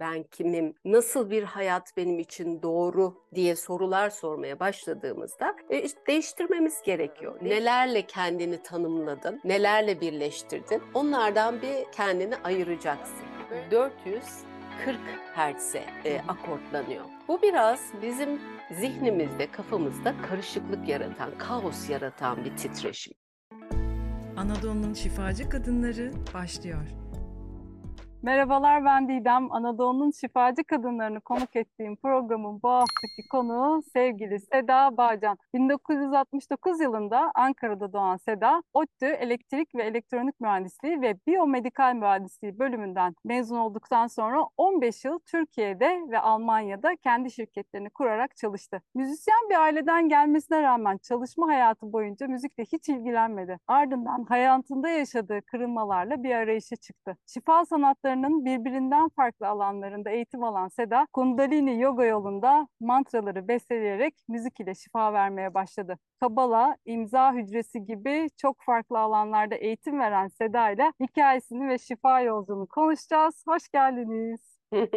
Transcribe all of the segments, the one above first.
ben kimim, nasıl bir hayat benim için doğru diye sorular sormaya başladığımızda e, işte değiştirmemiz gerekiyor. Nelerle kendini tanımladın, nelerle birleştirdin, onlardan bir kendini ayıracaksın. 440 Hz'e e, akortlanıyor. Bu biraz bizim zihnimizde, kafamızda karışıklık yaratan, kaos yaratan bir titreşim. Anadolu'nun şifacı kadınları başlıyor. Merhabalar ben Didem. Anadolu'nun şifacı kadınlarını konuk ettiğim programın bu haftaki konuğu sevgili Seda Bağcan. 1969 yılında Ankara'da doğan Seda, ODTÜ Elektrik ve Elektronik Mühendisliği ve Biyomedikal Mühendisliği bölümünden mezun olduktan sonra 15 yıl Türkiye'de ve Almanya'da kendi şirketlerini kurarak çalıştı. Müzisyen bir aileden gelmesine rağmen çalışma hayatı boyunca müzikle hiç ilgilenmedi. Ardından hayatında yaşadığı kırılmalarla bir arayışa çıktı. Şifa sanatları sanatlarının birbirinden farklı alanlarında eğitim alan Seda, Kundalini Yoga yolunda mantraları besteleyerek müzik ile şifa vermeye başladı. Kabala, imza hücresi gibi çok farklı alanlarda eğitim veren Seda ile hikayesini ve şifa yolculuğunu konuşacağız. Hoş geldiniz.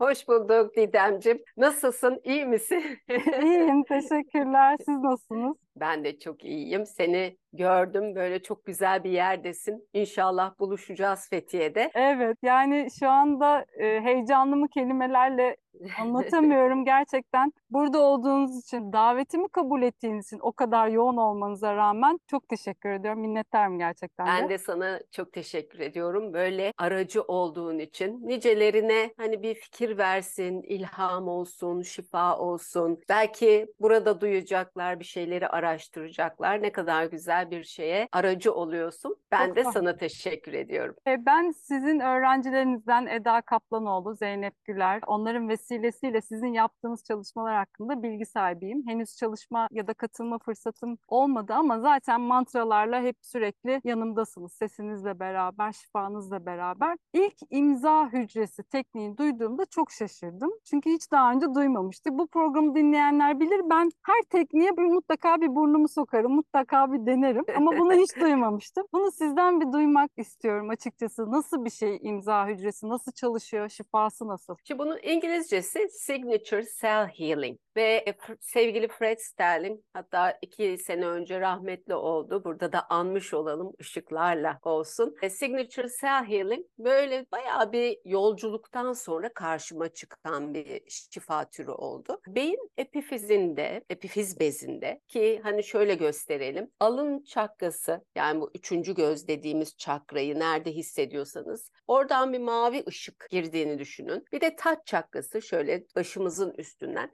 Hoş bulduk Didemciğim. Nasılsın? İyi misin? İyiyim, teşekkürler. Siz nasılsınız? Ben de çok iyiyim. Seni gördüm. Böyle çok güzel bir yerdesin. İnşallah buluşacağız Fethiye'de. Evet, yani şu anda e, heyecanlı kelimelerle anlatamıyorum gerçekten. Burada olduğunuz için, davetimi kabul ettiğiniz için o kadar yoğun olmanıza rağmen çok teşekkür ediyorum. Minnettarım gerçekten de. Ben de sana çok teşekkür ediyorum. Böyle aracı olduğun için. Nicelerine hani bir fikir versin, ilham olsun, şifa olsun. Belki burada duyacaklar, bir şeyleri araştıracaklar. Ne kadar güzel bir şeye aracı oluyorsun. Ben Çok de ol. sana teşekkür ediyorum. E, Ben sizin öğrencilerinizden Eda Kaplanoğlu, Zeynep Güler, onların vesilesiyle sizin yaptığınız çalışmalar hakkında bilgi sahibiyim. Henüz çalışma ya da katılma fırsatım olmadı ama zaten mantralarla hep sürekli yanımdasınız. Sesinizle beraber, şifanızla beraber. İlk imza hücresi tekniğini duyduğumda çok şaşırdım. Çünkü hiç daha önce duymamıştım. Bu programı dinleyenler bilir. Ben her tekniğe bir mutlaka bir burnumu sokarım, mutlaka bir denerim. Ama bunu hiç duymamıştım. Bunu sizden bir duymak istiyorum açıkçası. Nasıl bir şey imza hücresi, nasıl çalışıyor, şifası nasıl? Şimdi bunun İngilizcesi Signature Cell Healing ve f- sevgili Fred Sterling hatta iki sene önce rahmetli oldu. Burada da anmış olalım ışıklarla olsun. E, Signature Cell Healing böyle bayağı bir yolculuktan sonra karşıma çıkan bir şifa türü oldu. Beyin epifizinde, epifiz bezinde ki hani şöyle gösterelim. Alın çakrası yani bu üçüncü göz dediğimiz çakrayı nerede hissediyorsanız oradan bir mavi ışık girdiğini düşünün. Bir de taç çakrası şöyle başımızın üstünden.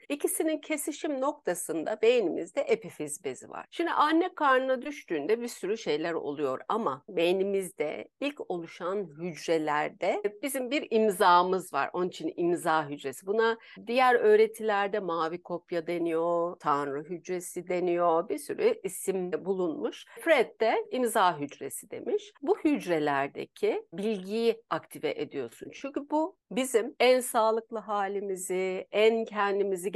İkisinin kesişim noktasında beynimizde epifiz bezi var. Şimdi anne karnına düştüğünde bir sürü şeyler oluyor ama beynimizde ilk oluşan hücrelerde bizim bir imzamız var. Onun için imza hücresi. Buna diğer öğretilerde mavi kopya deniyor, tanrı hücresi deniyor. Bir sürü isim bulunmuş. Fred de imza hücresi demiş. Bu hücrelerdeki bilgiyi aktive ediyorsun. Çünkü bu bizim en sağlıklı halimizi, en kendimizi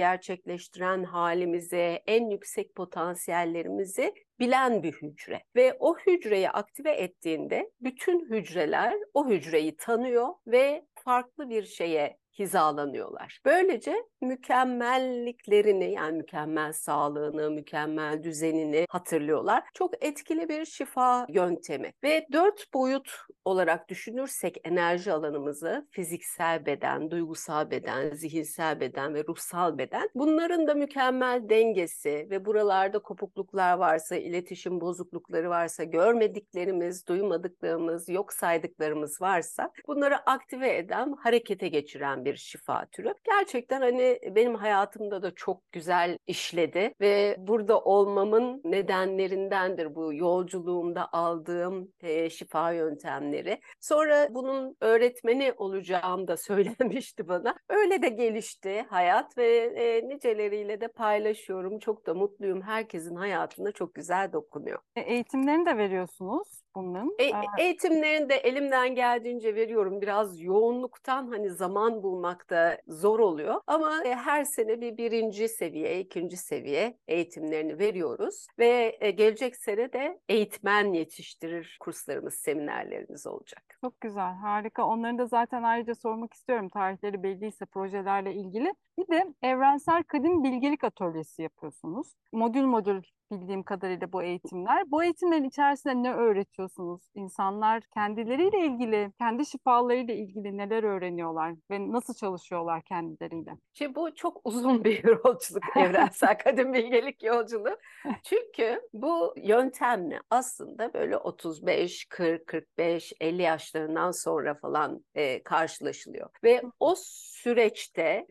gerçekleştiren halimizi, en yüksek potansiyellerimizi bilen bir hücre. Ve o hücreyi aktive ettiğinde bütün hücreler o hücreyi tanıyor ve farklı bir şeye hizalanıyorlar. Böylece mükemmelliklerini yani mükemmel sağlığını, mükemmel düzenini hatırlıyorlar. Çok etkili bir şifa yöntemi ve dört boyut olarak düşünürsek enerji alanımızı fiziksel beden, duygusal beden, zihinsel beden ve ruhsal beden bunların da mükemmel dengesi ve buralarda kopukluklar varsa, iletişim bozuklukları varsa, görmediklerimiz, duymadıklarımız, yok saydıklarımız varsa bunları aktive eden, harekete geçiren bir şifa türü. Gerçekten hani benim hayatımda da çok güzel işledi ve burada olmamın nedenlerindendir bu yolculuğumda aldığım e, şifa yöntemleri. Sonra bunun öğretmeni olacağım da söylenmişti bana. Öyle de gelişti hayat ve e, niceleriyle de paylaşıyorum. Çok da mutluyum. Herkesin hayatında çok güzel dokunuyor. E, Eğitimlerini de veriyorsunuz bunun. E, eğitimlerini de elimden geldiğince veriyorum. Biraz yoğunluktan hani zaman bulmak bulmakta zor oluyor. Ama e, her sene bir birinci seviye, ikinci seviye eğitimlerini veriyoruz ve e, gelecek sene de eğitmen yetiştirir kurslarımız, seminerlerimiz olacak. Çok güzel, harika. Onların da zaten ayrıca sormak istiyorum tarihleri belliyse projelerle ilgili. Bir de evrensel kadim bilgelik atölyesi yapıyorsunuz. Modül modül bildiğim kadarıyla bu eğitimler. Bu eğitimlerin içerisinde ne öğretiyorsunuz? İnsanlar kendileriyle ilgili, kendi şifalarıyla ilgili neler öğreniyorlar ve nasıl çalışıyorlar kendileriyle? Şimdi bu çok uzun bir yolculuk, evrensel kadın bilgelik yolculuğu. Çünkü bu yöntemle aslında böyle 35, 40, 45, 50 yaşlarından sonra falan e, karşılaşılıyor. Ve o süreçte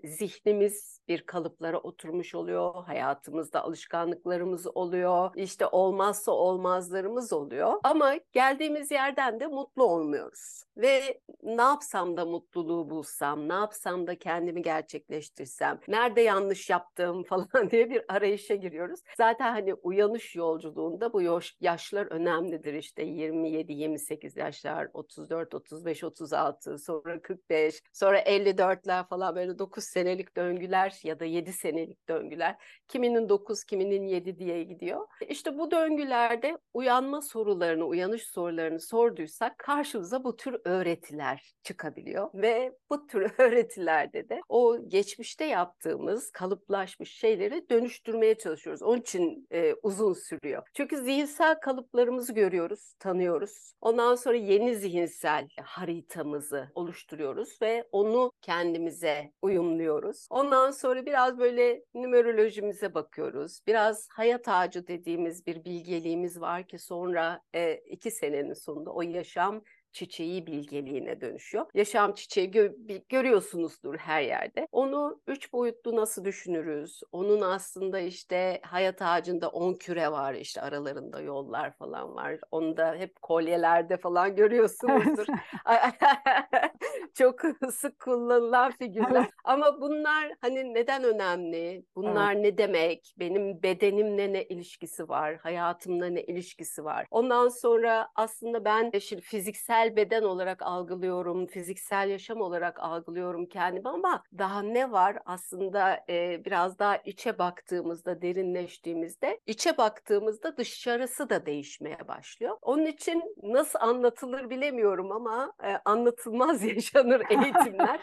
hepimiz bir kalıplara oturmuş oluyor, hayatımızda alışkanlıklarımız oluyor, işte olmazsa olmazlarımız oluyor. Ama geldiğimiz yerden de mutlu olmuyoruz. Ve ne yapsam da mutluluğu bulsam, ne yapsam da kendimi gerçekleştirsem, nerede yanlış yaptım falan diye bir arayışa giriyoruz. Zaten hani uyanış yolculuğunda bu yaşlar önemlidir işte 27-28 yaşlar, 34, 35, 36, sonra 45, sonra 54'ler falan böyle 9 senelik döngüler ya da 7 senelik döngüler. Kiminin 9, kiminin 7 diye gidiyor. İşte bu döngülerde uyanma sorularını, uyanış sorularını sorduysak karşımıza bu tür öğretiler çıkabiliyor ve bu tür öğretilerde de o geçmişte yaptığımız kalıplaşmış şeyleri dönüştürmeye çalışıyoruz. Onun için e, uzun sürüyor. Çünkü zihinsel kalıplarımızı görüyoruz, tanıyoruz. Ondan sonra yeni zihinsel haritamızı oluşturuyoruz ve onu kendimize uyumluyoruz. Ondan sonra biraz böyle numerolojimize bakıyoruz. Biraz hayat ağacı dediğimiz bir bilgeliğimiz var ki sonra e, iki senenin sonunda o yaşam çiçeği bilgeliğine dönüşüyor. Yaşam çiçeği gö- görüyorsunuzdur her yerde. Onu üç boyutlu nasıl düşünürüz? Onun aslında işte hayat ağacında on küre var işte aralarında yollar falan var. Onu da hep kolyelerde falan görüyorsunuzdur. Çok sık kullanılan figürler. Ama bunlar hani neden önemli? Bunlar evet. ne demek? Benim bedenimle ne ilişkisi var? Hayatımla ne ilişkisi var? Ondan sonra aslında ben şimdi fiziksel beden olarak algılıyorum, fiziksel yaşam olarak algılıyorum kendimi ama daha ne var? Aslında e, biraz daha içe baktığımızda, derinleştiğimizde, içe baktığımızda dışarısı da değişmeye başlıyor. Onun için nasıl anlatılır bilemiyorum ama e, anlatılmaz yaşanır eğitimler.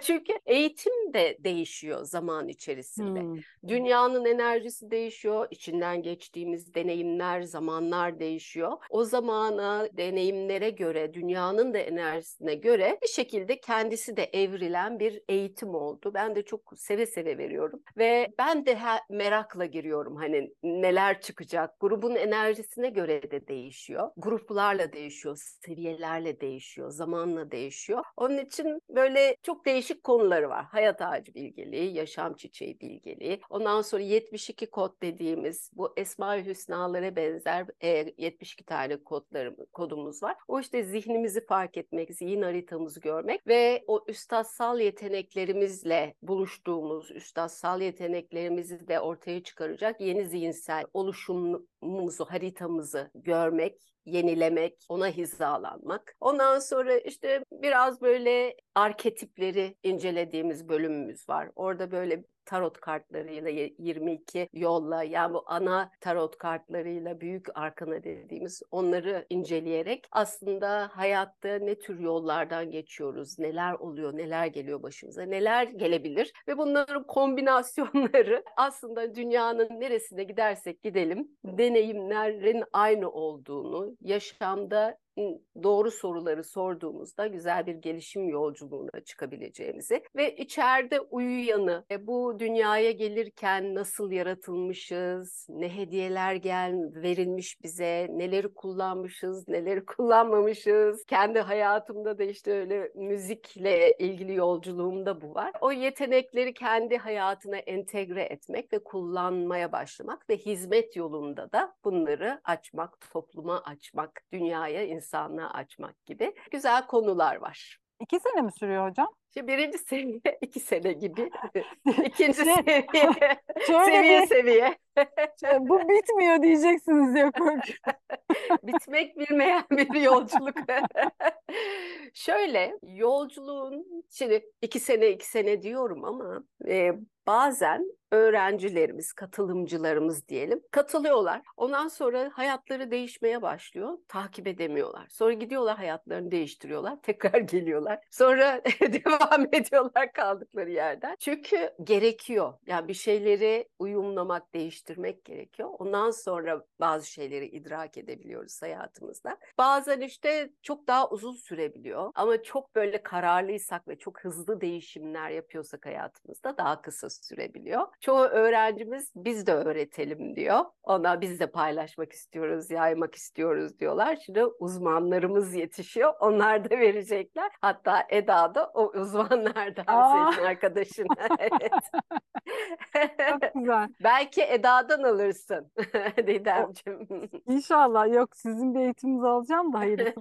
Çünkü eğitim de değişiyor zaman içerisinde. Hmm. Dünyanın enerjisi değişiyor, içinden geçtiğimiz deneyimler, zamanlar değişiyor. O zamana, deneyimlere göre, dünyanın da enerjisine göre bir şekilde kendisi de evrilen bir eğitim oldu. Ben de çok seve seve veriyorum ve ben de merakla giriyorum hani neler çıkacak. Grubun enerjisine göre de değişiyor. Gruplarla değişiyor, seviyelerle değişiyor, zamanla değişiyor. Onun için böyle çok değişik konuları var. Hayat ağacı bilgeliği, yaşam çiçeği bilgeliği. Ondan sonra 72 kod dediğimiz bu Esma-i Hüsnalara benzer e, 72 tane kodlarım, kodumuz var. O işte zihnimizi fark etmek, zihin haritamızı görmek ve o üstadsal yeteneklerimizle buluştuğumuz, üstadsal yeteneklerimizi de ortaya çıkaracak yeni zihinsel oluşumumuzu, haritamızı görmek, yenilemek, ona hizalanmak. Ondan sonra işte biraz böyle arketipleri incelediğimiz bölümümüz var. Orada böyle tarot kartlarıyla 22 yolla yani bu ana tarot kartlarıyla büyük arkana dediğimiz onları inceleyerek aslında hayatta ne tür yollardan geçiyoruz, neler oluyor, neler geliyor başımıza, neler gelebilir ve bunların kombinasyonları aslında dünyanın neresine gidersek gidelim deneyimlerin aynı olduğunu, yaşamda doğru soruları sorduğumuzda güzel bir gelişim yolculuğuna çıkabileceğimizi ve içeride uyuyanı, e, bu dünyaya gelirken nasıl yaratılmışız, ne hediyeler gel verilmiş bize, neleri kullanmışız, neleri kullanmamışız. Kendi hayatımda da işte öyle müzikle ilgili yolculuğumda bu var. O yetenekleri kendi hayatına entegre etmek ve kullanmaya başlamak ve hizmet yolunda da bunları açmak, topluma açmak, dünyaya, insanlığa açmak gibi güzel konular var. İki sene mi sürüyor hocam? İşte birinci seviye iki sene gibi. İkinci Şey, seviye seviye bir seviye. şey, bu bitmiyor diyeceksiniz diye korkuyorum. Bitmek bilmeyen bir yolculuk. Şöyle yolculuğun şimdi iki sene iki sene diyorum ama e, bazen öğrencilerimiz, katılımcılarımız diyelim katılıyorlar. Ondan sonra hayatları değişmeye başlıyor. Takip edemiyorlar. Sonra gidiyorlar hayatlarını değiştiriyorlar. Tekrar geliyorlar. Sonra devam ediyorlar kaldıkları yerden. Çünkü gerekiyor. Yani bir şeyleri uyumlamak, değiştirmek gerekiyor. Ondan sonra bazı şeyleri idrak edebiliyoruz hayatımızda. Bazen işte çok daha uzun sürebiliyor. Ama çok böyle kararlıysak ve çok hızlı değişimler yapıyorsak hayatımızda daha kısa sürebiliyor. Çoğu öğrencimiz biz de öğretelim diyor. Ona biz de paylaşmak istiyoruz, yaymak istiyoruz diyorlar. Şimdi uzmanlarımız yetişiyor. Onlar da verecekler. Hatta Eda da o uzmanlardan Aa. senin arkadaşın. Evet. Çok güzel. Belki Eda'dan alırsın Didemciğim. İnşallah yok sizin bir eğitiminizi alacağım da hayırlısı.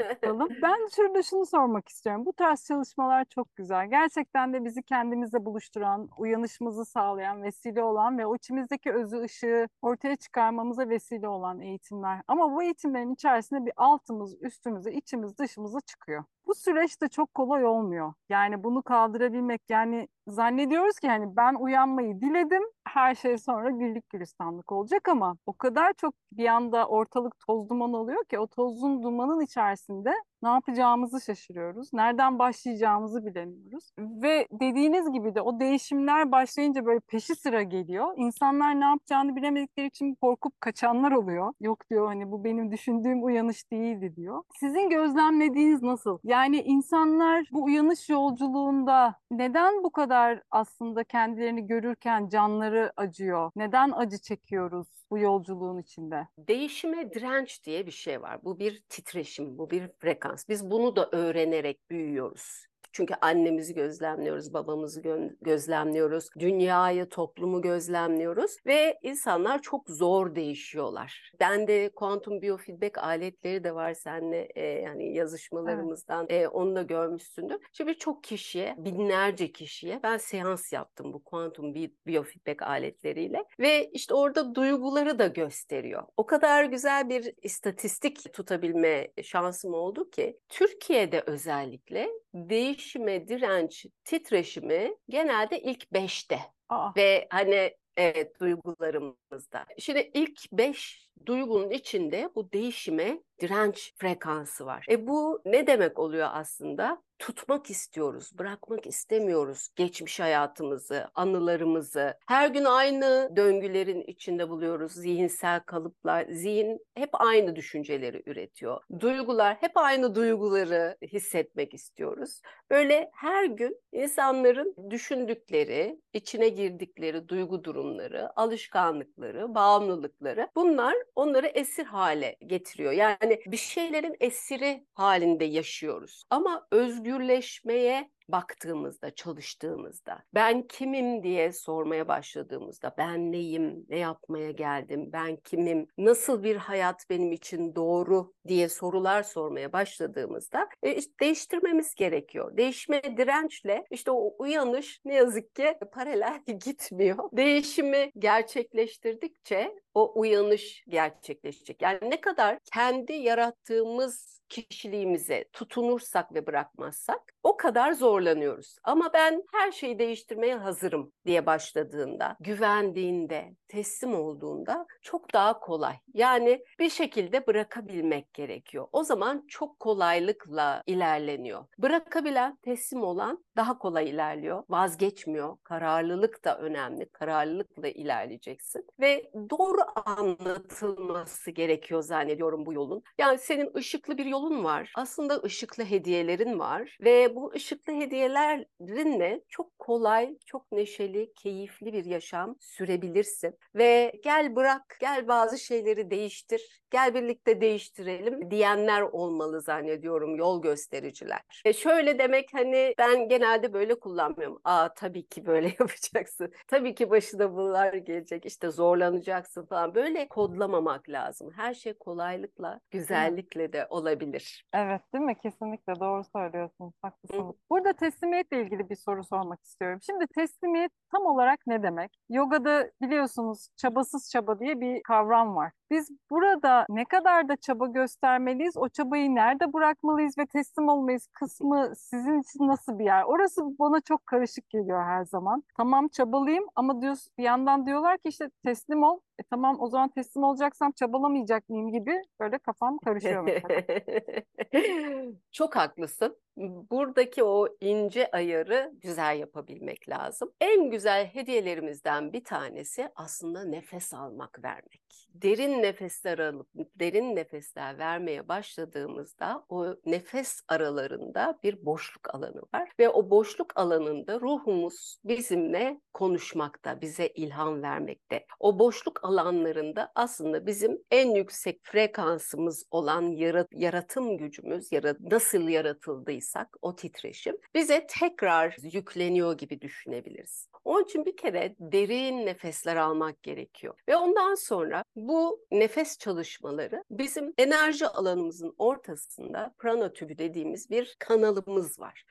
Ben şurada şunu sormak istiyorum. Bu tarz çalışmalar çok güzel. Gerçekten de bizi kendimizle buluşturan, uyanışımızı sağlayan, vesile olan ve o içimizdeki özü ışığı ortaya çıkarmamıza vesile olan eğitimler. Ama bu eğitimlerin içerisinde bir altımız, üstümüze, içimiz, dışımıza çıkıyor. Bu süreç de çok kolay olmuyor. Yani bunu kaldırabilmek yani zannediyoruz ki hani ben uyanmayı diledim her şey sonra güllük gülistanlık olacak ama o kadar çok bir anda ortalık toz duman oluyor ki o tozun dumanın içerisinde ne yapacağımızı şaşırıyoruz. Nereden başlayacağımızı bilemiyoruz. Ve dediğiniz gibi de o değişimler başlayınca böyle peşi sıra geliyor. İnsanlar ne yapacağını bilemedikleri için korkup kaçanlar oluyor. Yok diyor hani bu benim düşündüğüm uyanış değildi diyor. Sizin gözlemlediğiniz nasıl? Yani insanlar bu uyanış yolculuğunda neden bu kadar aslında kendilerini görürken canları acıyor? Neden acı çekiyoruz bu yolculuğun içinde? Değişime direnç diye bir şey var. Bu bir titreşim, bu bir frekans. Biz bunu da öğrenerek büyüyoruz. Çünkü annemizi gözlemliyoruz, babamızı gö- gözlemliyoruz, dünyayı, toplumu gözlemliyoruz ve insanlar çok zor değişiyorlar. Ben de kuantum biyofeedback aletleri de var seninle e, yani yazışmalarımızdan e, onu da görmüşsündür. Şimdi birçok kişiye, binlerce kişiye ben seans yaptım bu kuantum bi- biyofeedback aletleriyle ve işte orada duyguları da gösteriyor. O kadar güzel bir istatistik tutabilme şansım oldu ki Türkiye'de özellikle değişime direnç titreşimi genelde ilk beşte. Aa, ve hani evet duygularımızda. Şimdi ilk beş duygunun içinde bu değişime direnç frekansı var. E bu ne demek oluyor aslında? Tutmak istiyoruz, bırakmak istemiyoruz geçmiş hayatımızı, anılarımızı. Her gün aynı döngülerin içinde buluyoruz. Zihinsel kalıplar, zihin hep aynı düşünceleri üretiyor. Duygular hep aynı duyguları hissetmek istiyoruz. Böyle her gün insanların düşündükleri, içine girdikleri duygu durumları, alışkanlıkları, bağımlılıkları bunlar onları esir hale getiriyor. Yani bir şeylerin esiri halinde yaşıyoruz. Ama özgürleşmeye baktığımızda, çalıştığımızda, ben kimim diye sormaya başladığımızda, ben neyim, ne yapmaya geldim, ben kimim, nasıl bir hayat benim için doğru diye sorular sormaya başladığımızda e, işte değiştirmemiz gerekiyor. Değişme dirençle işte o uyanış ne yazık ki paralel gitmiyor. Değişimi gerçekleştirdikçe o uyanış gerçekleşecek. Yani ne kadar kendi yarattığımız kişiliğimize tutunursak ve bırakmazsak o kadar zorlanıyoruz. Ama ben her şeyi değiştirmeye hazırım diye başladığında, güvendiğinde, teslim olduğunda çok daha kolay. Yani bir şekilde bırakabilmek gerekiyor. O zaman çok kolaylıkla ilerleniyor. Bırakabilen, teslim olan daha kolay ilerliyor. Vazgeçmiyor. Kararlılık da önemli. Kararlılıkla ilerleyeceksin ve doğru anlatılması gerekiyor zannediyorum bu yolun. Yani senin ışıklı bir yolun var. Aslında ışıklı hediyelerin var ve bu ışıklı hediyelerinle çok kolay, çok neşeli, keyifli bir yaşam sürebilirsin. Ve gel bırak, gel bazı şeyleri değiştir, gel birlikte değiştirelim diyenler olmalı zannediyorum yol göstericiler. E şöyle demek hani ben genelde böyle kullanmıyorum. Aa tabii ki böyle yapacaksın. Tabii ki başına bunlar gelecek. İşte zorlanacaksın falan. Böyle kodlamamak lazım. Her şey kolaylıkla, güzellikle de olabilir olabilir. Evet, değil mi? Kesinlikle doğru söylüyorsunuz. Haklısınız. Burada teslimiyetle ilgili bir soru sormak istiyorum. Şimdi teslimiyet tam olarak ne demek? Yogada biliyorsunuz çabasız çaba diye bir kavram var. Biz burada ne kadar da çaba göstermeliyiz, o çabayı nerede bırakmalıyız ve teslim olmayız kısmı sizin için nasıl bir yer? Orası bana çok karışık geliyor her zaman. Tamam çabalıyım ama diyoruz, bir yandan diyorlar ki işte teslim ol. E tamam o zaman teslim olacaksam çabalamayacak mıyım gibi böyle kafam karışıyor. Çok haklısın. Buradaki o ince ayarı güzel yapabilmek lazım. En güzel hediyelerimizden bir tanesi aslında nefes almak, vermek. Derin nefesler alıp derin nefesler vermeye başladığımızda o nefes aralarında bir boşluk alanı var ve o boşluk alanında ruhumuz bizimle konuşmakta, bize ilham vermekte. O boşluk alanlarında aslında bizim en yüksek frekansımız olan yarat yaratım gücümüz, yarat nasıl yaratıldıysak o titreşim bize tekrar yükleniyor gibi düşünebiliriz. Onun için bir kere derin nefesler almak gerekiyor. Ve ondan sonra bu nefes çalışmaları bizim enerji alanımızın ortasında prana tübü dediğimiz bir kanalımız var.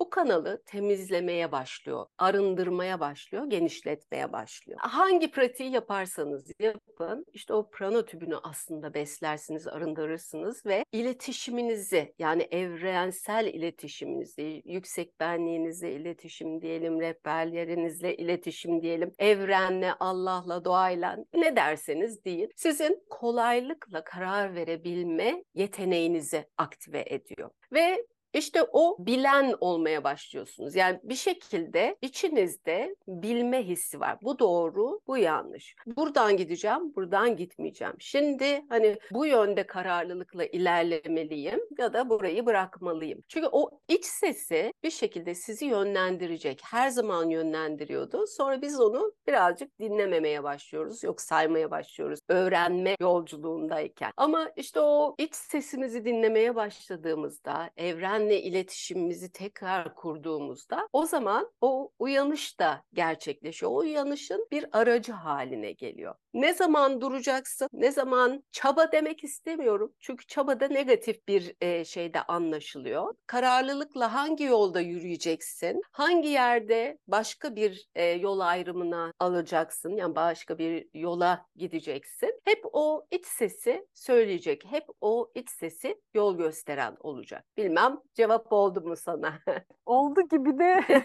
Bu kanalı temizlemeye başlıyor, arındırmaya başlıyor, genişletmeye başlıyor. Hangi pratiği yaparsanız yapın, işte o prana tübünü aslında beslersiniz, arındırırsınız ve iletişiminizi yani evrensel iletişiminizi, yüksek benliğinizle iletişim diyelim, rehberlerinizle iletişim diyelim, evrenle, Allah'la, doğayla ne derseniz deyin. Sizin kolaylıkla karar verebilme yeteneğinizi aktive ediyor. Ve işte o bilen olmaya başlıyorsunuz. Yani bir şekilde içinizde bilme hissi var. Bu doğru, bu yanlış. Buradan gideceğim, buradan gitmeyeceğim. Şimdi hani bu yönde kararlılıkla ilerlemeliyim ya da burayı bırakmalıyım. Çünkü o iç sesi bir şekilde sizi yönlendirecek. Her zaman yönlendiriyordu. Sonra biz onu birazcık dinlememeye başlıyoruz. Yok saymaya başlıyoruz. Öğrenme yolculuğundayken. Ama işte o iç sesimizi dinlemeye başladığımızda evren evrenle iletişimimizi tekrar kurduğumuzda o zaman o uyanış da gerçekleşiyor. O uyanışın bir aracı haline geliyor. Ne zaman duracaksın? Ne zaman çaba demek istemiyorum. Çünkü çabada negatif bir e, şeyde anlaşılıyor. Kararlılıkla hangi yolda yürüyeceksin? Hangi yerde başka bir e, yol ayrımına alacaksın? Yani başka bir yola gideceksin. Hep o iç sesi söyleyecek. Hep o iç sesi yol gösteren olacak. Bilmem cevap oldu mu sana? Oldu gibi de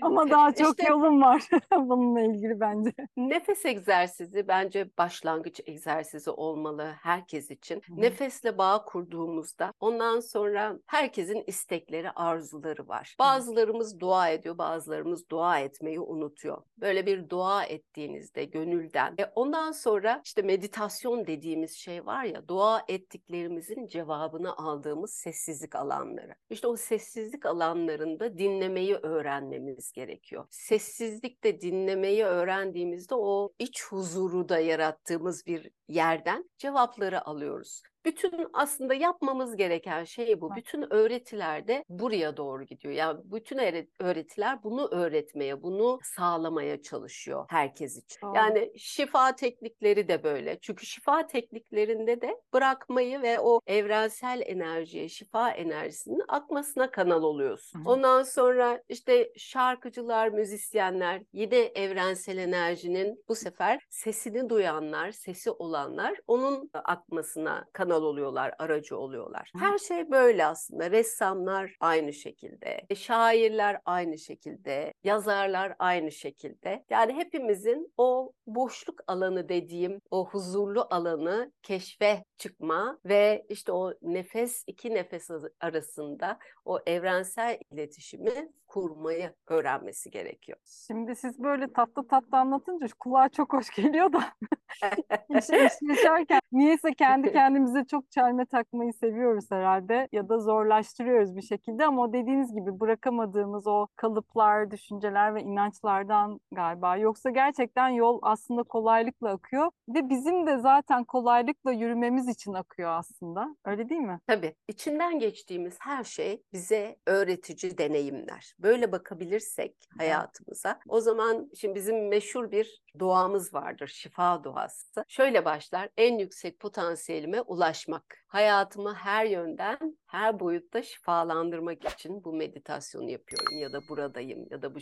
ama daha çok İşte- yolum var bununla ilgili bence. Nefes egzersizi bence başlangıç egzersizi olmalı herkes için. Hı. Nefesle bağ kurduğumuzda ondan sonra herkesin istekleri, arzuları var. Bazılarımız dua ediyor, bazılarımız dua etmeyi unutuyor. Böyle bir dua ettiğinizde gönülden ve ondan sonra işte meditasyon dediğimiz şey var ya dua ettiklerimizin cevabını aldığımız sessizlik alanları. İşte o sessizlik alanlarında dinlemeyi öğrenmemiz gerekiyor. Sessizlikte dinlemeyi öğrendiğimizde o iç huzuru da yarattığımız bir yerden cevapları alıyoruz. Bütün aslında yapmamız gereken şey bu. Bütün öğretiler de buraya doğru gidiyor. Yani bütün öğre- öğretiler bunu öğretmeye, bunu sağlamaya çalışıyor herkes için. Doğru. Yani şifa teknikleri de böyle. Çünkü şifa tekniklerinde de bırakmayı ve o evrensel enerjiye, şifa enerjisinin akmasına kanal oluyorsun. Hı hı. Ondan sonra işte şarkıcılar, müzisyenler yine evrensel enerjinin bu sefer sesini duyanlar, sesi olanlar onun akmasına kanal oluyorlar, aracı oluyorlar. Her şey böyle aslında. Ressamlar aynı şekilde, şairler aynı şekilde, yazarlar aynı şekilde. Yani hepimizin o boşluk alanı dediğim o huzurlu alanı keşfe çıkma ve işte o nefes iki nefes arasında o evrensel iletişimi kurmayı öğrenmesi gerekiyor. Şimdi siz böyle tatlı tatlı anlatınca kulağa çok hoş geliyor da iş, iş yaşarken niyeyse kendi kendimize çok çelme takmayı seviyoruz herhalde ya da zorlaştırıyoruz bir şekilde ama o dediğiniz gibi bırakamadığımız o kalıplar, düşünceler ve inançlardan galiba. Yoksa gerçekten yol aslında kolaylıkla akıyor ve bizim de zaten kolaylıkla yürümemiz için akıyor aslında. Öyle değil mi? Tabii içinden geçtiğimiz her şey bize öğretici deneyimler. Böyle bakabilirsek hayatımıza o zaman şimdi bizim meşhur bir duamız vardır şifa duası. Şöyle başlar en yüksek yüksek potansiyelime ulaşmak. Hayatımı her yönden, her boyutta şifalandırmak için bu meditasyonu yapıyorum ya da buradayım ya da bu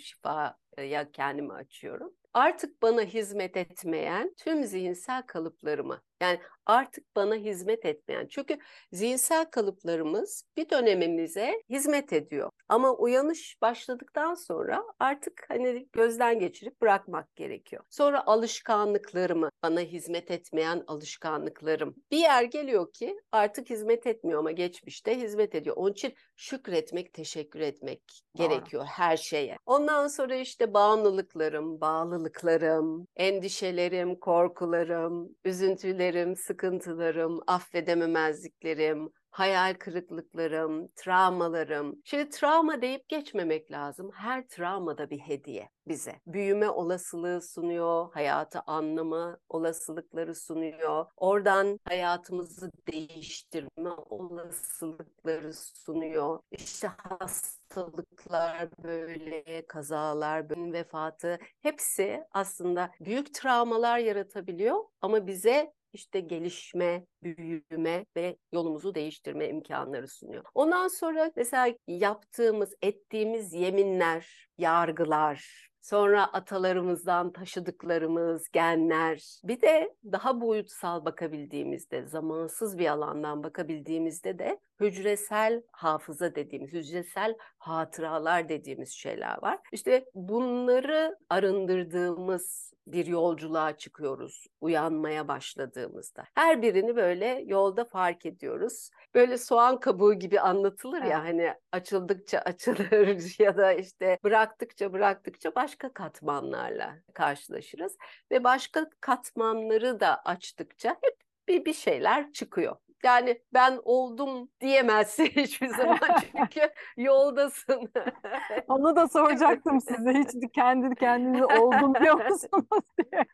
şifaya kendimi açıyorum. Artık bana hizmet etmeyen tüm zihinsel kalıplarımı yani artık bana hizmet etmeyen. Çünkü zihinsel kalıplarımız bir dönemimize hizmet ediyor. Ama uyanış başladıktan sonra artık hani gözden geçirip bırakmak gerekiyor. Sonra alışkanlıklarımı, bana hizmet etmeyen alışkanlıklarım. Bir yer geliyor ki artık hizmet etmiyor ama geçmişte hizmet ediyor. Onun için şükretmek, teşekkür etmek Doğru. gerekiyor her şeye. Ondan sonra işte bağımlılıklarım, bağlılıklarım, endişelerim, korkularım, üzüntülerim, sıkıntılarım, affedememezliklerim, hayal kırıklıklarım, travmalarım. Şimdi travma deyip geçmemek lazım. Her travma da bir hediye bize. Büyüme olasılığı sunuyor, hayatı anlama olasılıkları sunuyor. Oradan hayatımızı değiştirme olasılıkları sunuyor. İşte hastalıklar böyle, kazalar, böyle vefatı hepsi aslında büyük travmalar yaratabiliyor ama bize işte gelişme, büyüme ve yolumuzu değiştirme imkanları sunuyor. Ondan sonra mesela yaptığımız, ettiğimiz yeminler, yargılar, Sonra atalarımızdan taşıdıklarımız, genler. Bir de daha boyutsal bakabildiğimizde, zamansız bir alandan bakabildiğimizde de hücresel hafıza dediğimiz, hücresel hatıralar dediğimiz şeyler var. İşte bunları arındırdığımız bir yolculuğa çıkıyoruz uyanmaya başladığımızda. Her birini böyle yolda fark ediyoruz. Böyle soğan kabuğu gibi anlatılır ya hani açıldıkça açılır ya da işte bıraktıkça bıraktıkça başka katmanlarla karşılaşırız ve başka katmanları da açtıkça hep bir bir şeyler çıkıyor. Yani ben oldum diyemezsin hiçbir zaman çünkü yoldasın. Onu da soracaktım size. Hiç kendi kendinize oldum diyor musunuz diye.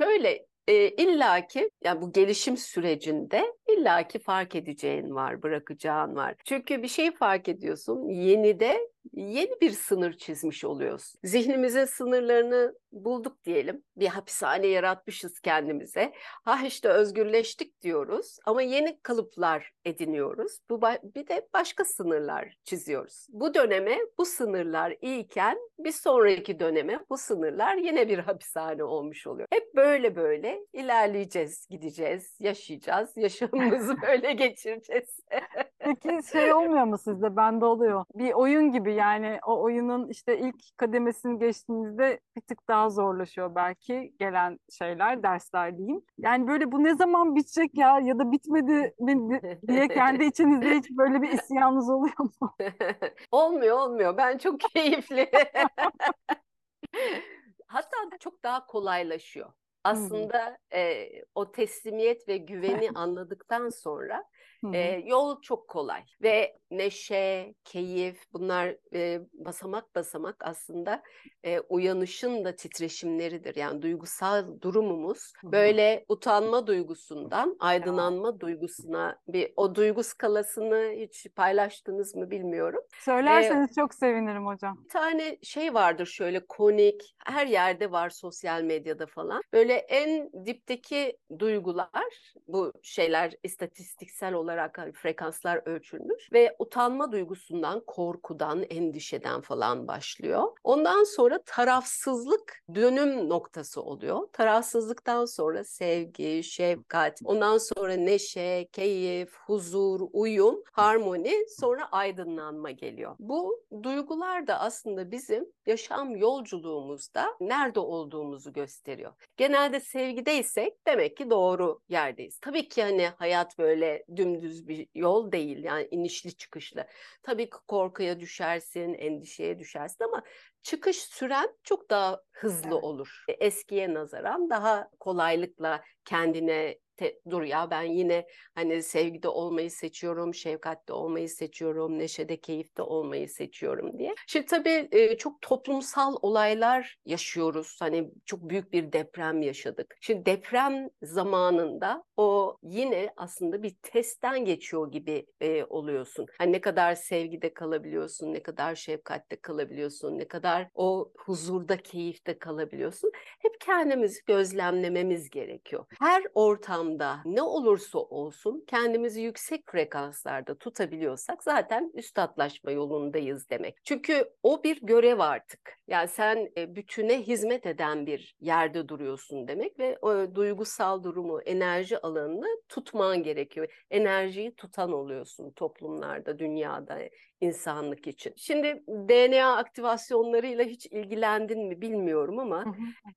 Şöyle e, illaki yani bu gelişim sürecinde illaki fark edeceğin var, bırakacağın var. Çünkü bir şey fark ediyorsun, yeni de yeni bir sınır çizmiş oluyoruz. Zihnimizin sınırlarını bulduk diyelim. Bir hapishane yaratmışız kendimize. Ha işte özgürleştik diyoruz ama yeni kalıplar ediniyoruz. Bu bir de başka sınırlar çiziyoruz. Bu döneme bu sınırlar iyiyken bir sonraki döneme bu sınırlar yine bir hapishane olmuş oluyor. Hep böyle böyle ilerleyeceğiz, gideceğiz, yaşayacağız, yaşamımızı böyle geçireceğiz. Peki şey olmuyor mu sizde? Bende oluyor. Bir oyun gibi yani o oyunun işte ilk kademesini geçtiğinizde bir tık daha zorlaşıyor belki gelen şeyler, dersler diyeyim. Yani böyle bu ne zaman bitecek ya ya da bitmedi mi diye kendi içinizde hiç böyle bir isyanınız oluyor mu? olmuyor olmuyor. Ben çok keyifli. Hatta çok daha kolaylaşıyor. Aslında e, o teslimiyet ve güveni anladıktan sonra e, yol çok kolay ve neşe, keyif bunlar e, basamak basamak aslında e, uyanışın da titreşimleridir. Yani duygusal durumumuz böyle utanma duygusundan aydınlanma duygusuna bir o duygu skalasını hiç paylaştınız mı bilmiyorum. Söylerseniz ee, çok sevinirim hocam. Bir tane şey vardır şöyle konik her yerde var sosyal medyada falan. Böyle en dipteki duygular bu şeyler istatistiksel olarak hani frekanslar ölçülmüş ve utanma duygusundan, korkudan, endişeden falan başlıyor. Ondan sonra tarafsızlık dönüm noktası oluyor. Tarafsızlıktan sonra sevgi, şefkat, ondan sonra neşe, keyif, huzur, uyum, harmoni, sonra aydınlanma geliyor. Bu duygular da aslında bizim yaşam yolculuğumuzda nerede olduğumuzu gösteriyor. Genelde sevgideysek demek ki doğru yerdeyiz. Tabii ki hani hayat böyle dümdüz bir yol değil yani inişli çıkışlı. Tabii ki korkuya düşersin, endişeye düşersin ama çıkış süren çok daha hızlı evet. olur. E, eskiye nazaran daha kolaylıkla kendine te, dur ya ben yine hani sevgide olmayı seçiyorum, şefkatte olmayı seçiyorum, neşede, keyifte olmayı seçiyorum diye. Şimdi tabii e, çok toplumsal olaylar yaşıyoruz. Hani çok büyük bir deprem yaşadık. Şimdi deprem zamanında o yine aslında bir testten geçiyor gibi e, oluyorsun. Hani ne kadar sevgide kalabiliyorsun, ne kadar şefkatte kalabiliyorsun, ne kadar o huzurda, keyifte kalabiliyorsun. Hep kendimizi gözlemlememiz gerekiyor. Her ortamda ne olursa olsun kendimizi yüksek frekanslarda tutabiliyorsak zaten üstatlaşma yolundayız demek. Çünkü o bir görev artık. Yani sen e, bütüne hizmet eden bir yerde duruyorsun demek ve o duygusal durumu, enerji alanını tutman gerekiyor. Enerjiyi tutan oluyorsun toplumlarda, dünyada, insanlık için. Şimdi DNA aktivasyonlarıyla hiç ilgilendin mi bilmiyorum ama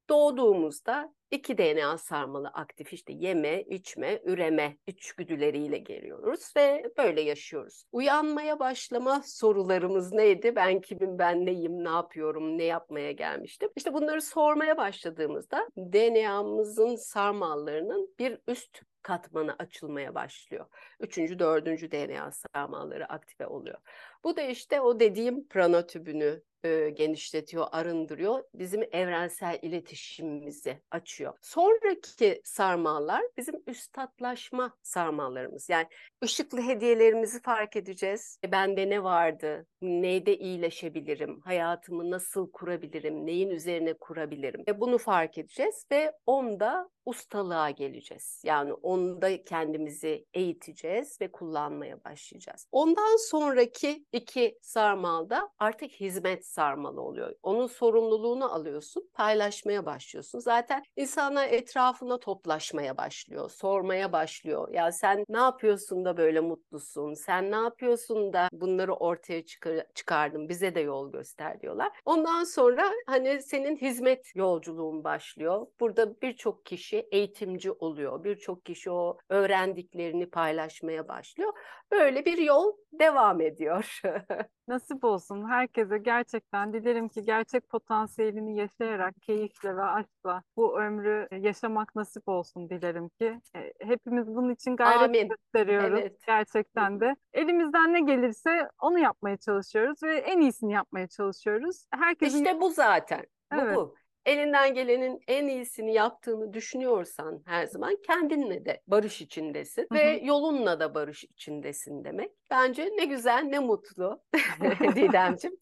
doğduğumuzda iki DNA sarmalı aktif işte yeme, içme, üreme içgüdüleriyle geliyoruz ve böyle yaşıyoruz. Uyanmaya başlama sorularımız neydi? Ben kimim, ben neyim, ne yapıyorum, ne yapmaya gelmiştim? İşte bunları sormaya başladığımızda DNA'mızın sarmallarının bir üst katmanı açılmaya başlıyor. Üçüncü, dördüncü DNA sarmalları aktive oluyor. Bu da işte o dediğim prana tübünü e, genişletiyor, arındırıyor. Bizim evrensel iletişimimizi açıyor. Sonraki sarmallar bizim üstatlaşma sarmallarımız. Yani ışıklı hediyelerimizi fark edeceğiz. E, bende ne vardı? Neyde iyileşebilirim? Hayatımı nasıl kurabilirim? Neyin üzerine kurabilirim? E, bunu fark edeceğiz ve onda ustalığa geleceğiz. Yani onda kendimizi eğiteceğiz ve kullanmaya başlayacağız. Ondan sonraki iki sarmalda artık hizmet sarmalı oluyor. Onun sorumluluğunu alıyorsun, paylaşmaya başlıyorsun. Zaten insanlar etrafına toplaşmaya başlıyor, sormaya başlıyor. Ya sen ne yapıyorsun da böyle mutlusun? Sen ne yapıyorsun da bunları ortaya çıkar çıkardın? Bize de yol göster diyorlar. Ondan sonra hani senin hizmet yolculuğun başlıyor. Burada birçok kişi eğitimci oluyor. Birçok kişi o öğrendiklerini paylaşmaya başlıyor. Böyle bir yol devam ediyor. Nasip olsun herkese gerçekten dilerim ki gerçek potansiyelini yaşayarak keyifle ve aşkla bu ömrü yaşamak nasip olsun dilerim ki. E, hepimiz bunun için gayret Amin. gösteriyoruz Evet. gerçekten de. Elimizden ne gelirse onu yapmaya çalışıyoruz ve en iyisini yapmaya çalışıyoruz. Herkesin İşte bu zaten. Bu Evet. bu. Elinden gelenin en iyisini yaptığını düşünüyorsan her zaman kendinle de barış içindesin Hı ve yolunla da barış içindesin demek. Bence ne güzel ne mutlu Didemciğim.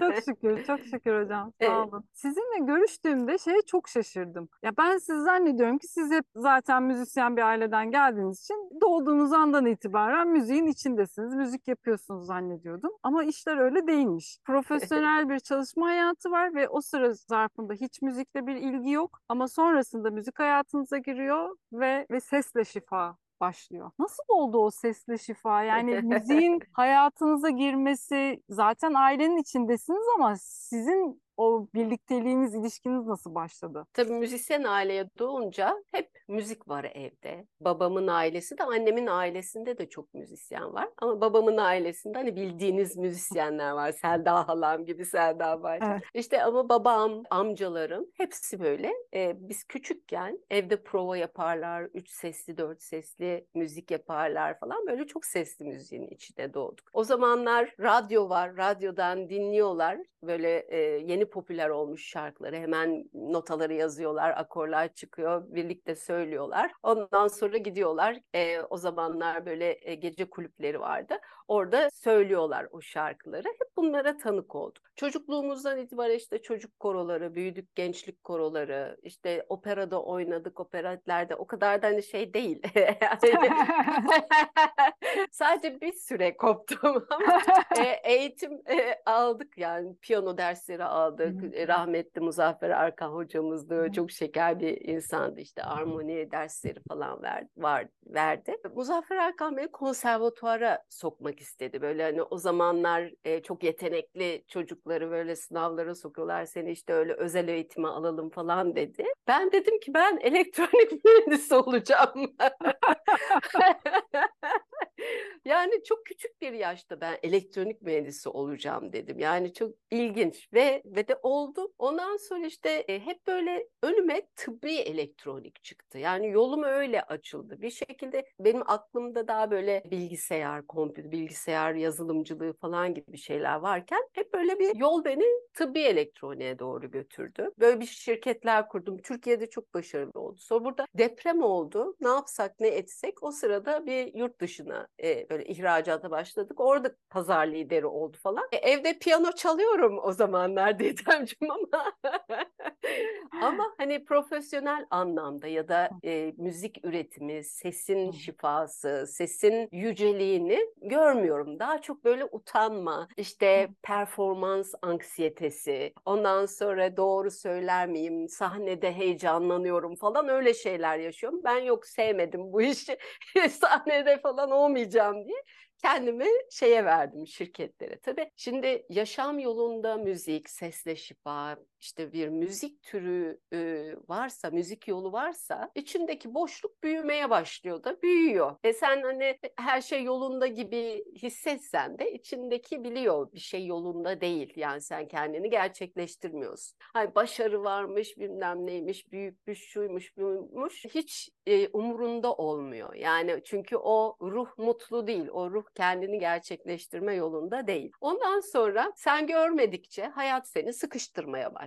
Çok şükür, çok şükür hocam. Sağ Evet. olun. Sizinle görüştüğümde şeye çok şaşırdım. Ya ben siz zannediyorum ki siz hep zaten müzisyen bir aileden geldiğiniz için doğduğunuz andan itibaren müziğin içindesiniz. Müzik yapıyorsunuz zannediyordum. Ama işler öyle değilmiş. Profesyonel bir çalışma hayatı var ve o sıra zarfında hiç müzikle bir ilgi yok. Ama sonrasında müzik hayatınıza giriyor ve ve sesle şifa başlıyor. Nasıl oldu o sesle şifa? Yani müziğin hayatınıza girmesi zaten ailenin içindesiniz ama sizin o birlikteliğiniz, ilişkiniz nasıl başladı? Tabii müzisyen aileye doğunca hep müzik var evde. Babamın ailesi de annemin ailesinde de çok müzisyen var. Ama babamın ailesinde hani bildiğiniz müzisyenler var. Selda halam gibi Selda Bağcan. Evet. İşte ama babam, amcalarım hepsi böyle. Ee, biz küçükken evde prova yaparlar. Üç sesli, dört sesli müzik yaparlar falan. Böyle çok sesli müziğin içinde doğduk. O zamanlar radyo var. Radyodan dinliyorlar. Böyle e, yeni popüler olmuş şarkıları. Hemen notaları yazıyorlar. Akorlar çıkıyor. Birlikte söylüyorlar. Ondan sonra gidiyorlar. E, o zamanlar böyle e, gece kulüpleri vardı. Orada söylüyorlar o şarkıları. Hep bunlara tanık olduk. Çocukluğumuzdan itibaren işte çocuk koroları, büyüdük gençlik koroları, işte operada oynadık, operatlerde o kadar da hani şey değil. Yani Sadece bir süre koptum ama e, eğitim e, aldık yani piyano dersleri aldık. Hı hı. E, Rahmetli Muzaffer Arkan hocamızdı. Hı. Çok şeker bir insandı işte armoni dersleri falan ver, var, verdi. Muzaffer Arkan beni konservatuara sokmak istedi. Böyle hani o zamanlar e, çok yetenekli çocukları böyle sınavlara sokuyorlar. Seni işte öyle özel eğitime alalım falan dedi. Ben dedim ki ben elektronik mühendisi olacağım. yani çok küçük bir yaşta ben elektronik mühendisi olacağım dedim. Yani çok ilginç ve ve de oldu. Ondan sonra işte e, hep böyle önüme tıbbi elektronik çıktı. Yani yolum öyle açıldı. Bir şekilde benim aklımda daha böyle bilgisayar, kompüter, bilgisayar yazılımcılığı falan gibi şeyler varken hep böyle bir yol beni tıbbi elektroniğe doğru götürdü. Böyle bir şirketler kurdum. Türkiye'de çok başarılı oldu. Sonra burada deprem oldu. Ne yapsak ne etsek o sırada bir yurt dışına e, böyle ihracata başladık. Orada pazar lideri oldu falan. E, evde piyano çalıyorum o zamanlar Didemciğim ama ama hani profesyonel anlamda ya da e, müzik üretimi, sesin şifası, sesin yüceliğini görmüyorum. Daha çok böyle utanma, işte performans anksiyetesi, ondan sonra doğru söyler miyim, sahnede heyecanlanıyorum falan öyle şeyler yaşıyorum. Ben yok sevmedim bu işi, sahnede falan olmayacağım diye kendimi şeye verdim şirketlere. Tabii şimdi yaşam yolunda müzik, sesle şifa, işte bir müzik türü e, varsa, müzik yolu varsa içindeki boşluk büyümeye başlıyor da büyüyor. E sen hani her şey yolunda gibi hissetsen de içindeki biliyor bir şey yolunda değil. Yani sen kendini gerçekleştirmiyorsun. Hani başarı varmış, bilmem neymiş, büyükmüş, şuymuş, buymuş hiç e, umurunda olmuyor. Yani çünkü o ruh mutlu değil. O ruh kendini gerçekleştirme yolunda değil. Ondan sonra sen görmedikçe hayat seni sıkıştırmaya başlıyor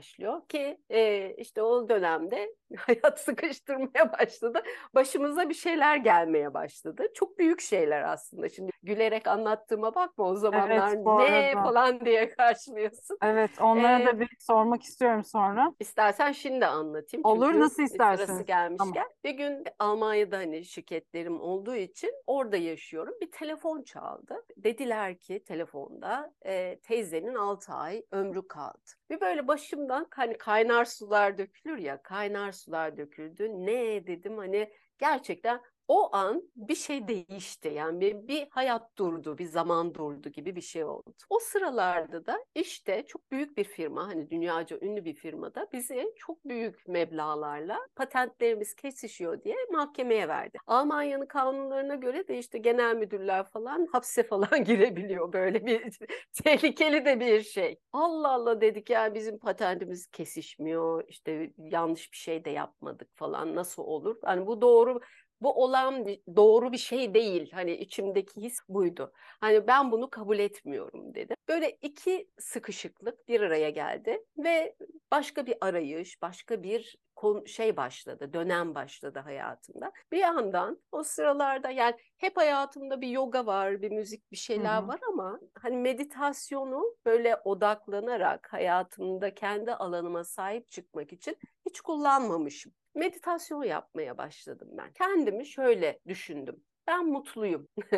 ki e, işte o dönemde hayat sıkıştırmaya başladı. Başımıza bir şeyler gelmeye başladı. Çok büyük şeyler aslında. Şimdi gülerek anlattığıma bakma o zamanlar Evet, ne arada. falan diye karşılıyorsun. Evet, onlara Ee, da bir sormak istiyorum sonra. İstersen şimdi anlatayım. Olur, Çünkü nasıl Sırası isterseniz. gelmişken. Bir gün Almanya'da hani şirketlerim olduğu için orada yaşıyorum. Bir telefon çaldı. Dediler ki telefonda e, teyzenin 6 ay ömrü kaldı. Bir böyle başımdan hani kaynar sular dökülür ya kaynar sular döküldü. Ne dedim hani gerçekten o an bir şey değişti. Yani bir, bir hayat durdu, bir zaman durdu gibi bir şey oldu. O sıralarda da işte çok büyük bir firma, hani dünyaca ünlü bir firmada bizi çok büyük meblağlarla patentlerimiz kesişiyor diye mahkemeye verdi. Almanya'nın kanunlarına göre de işte genel müdürler falan hapse falan girebiliyor böyle bir tehlikeli de bir şey. Allah Allah dedik yani bizim patentimiz kesişmiyor, işte yanlış bir şey de yapmadık falan nasıl olur? Hani bu doğru bu olan bir- doğru bir şey değil. Hani içimdeki his buydu. Hani ben bunu kabul etmiyorum dedim. Böyle iki sıkışıklık bir araya geldi ve başka bir arayış, başka bir şey başladı, dönem başladı hayatımda. Bir yandan o sıralarda yani hep hayatımda bir yoga var, bir müzik, bir şeyler hı. var ama hani meditasyonu böyle odaklanarak hayatımda kendi alanıma sahip çıkmak için hiç kullanmamışım. Meditasyon yapmaya başladım ben. Kendimi şöyle düşündüm. Ben mutluyum.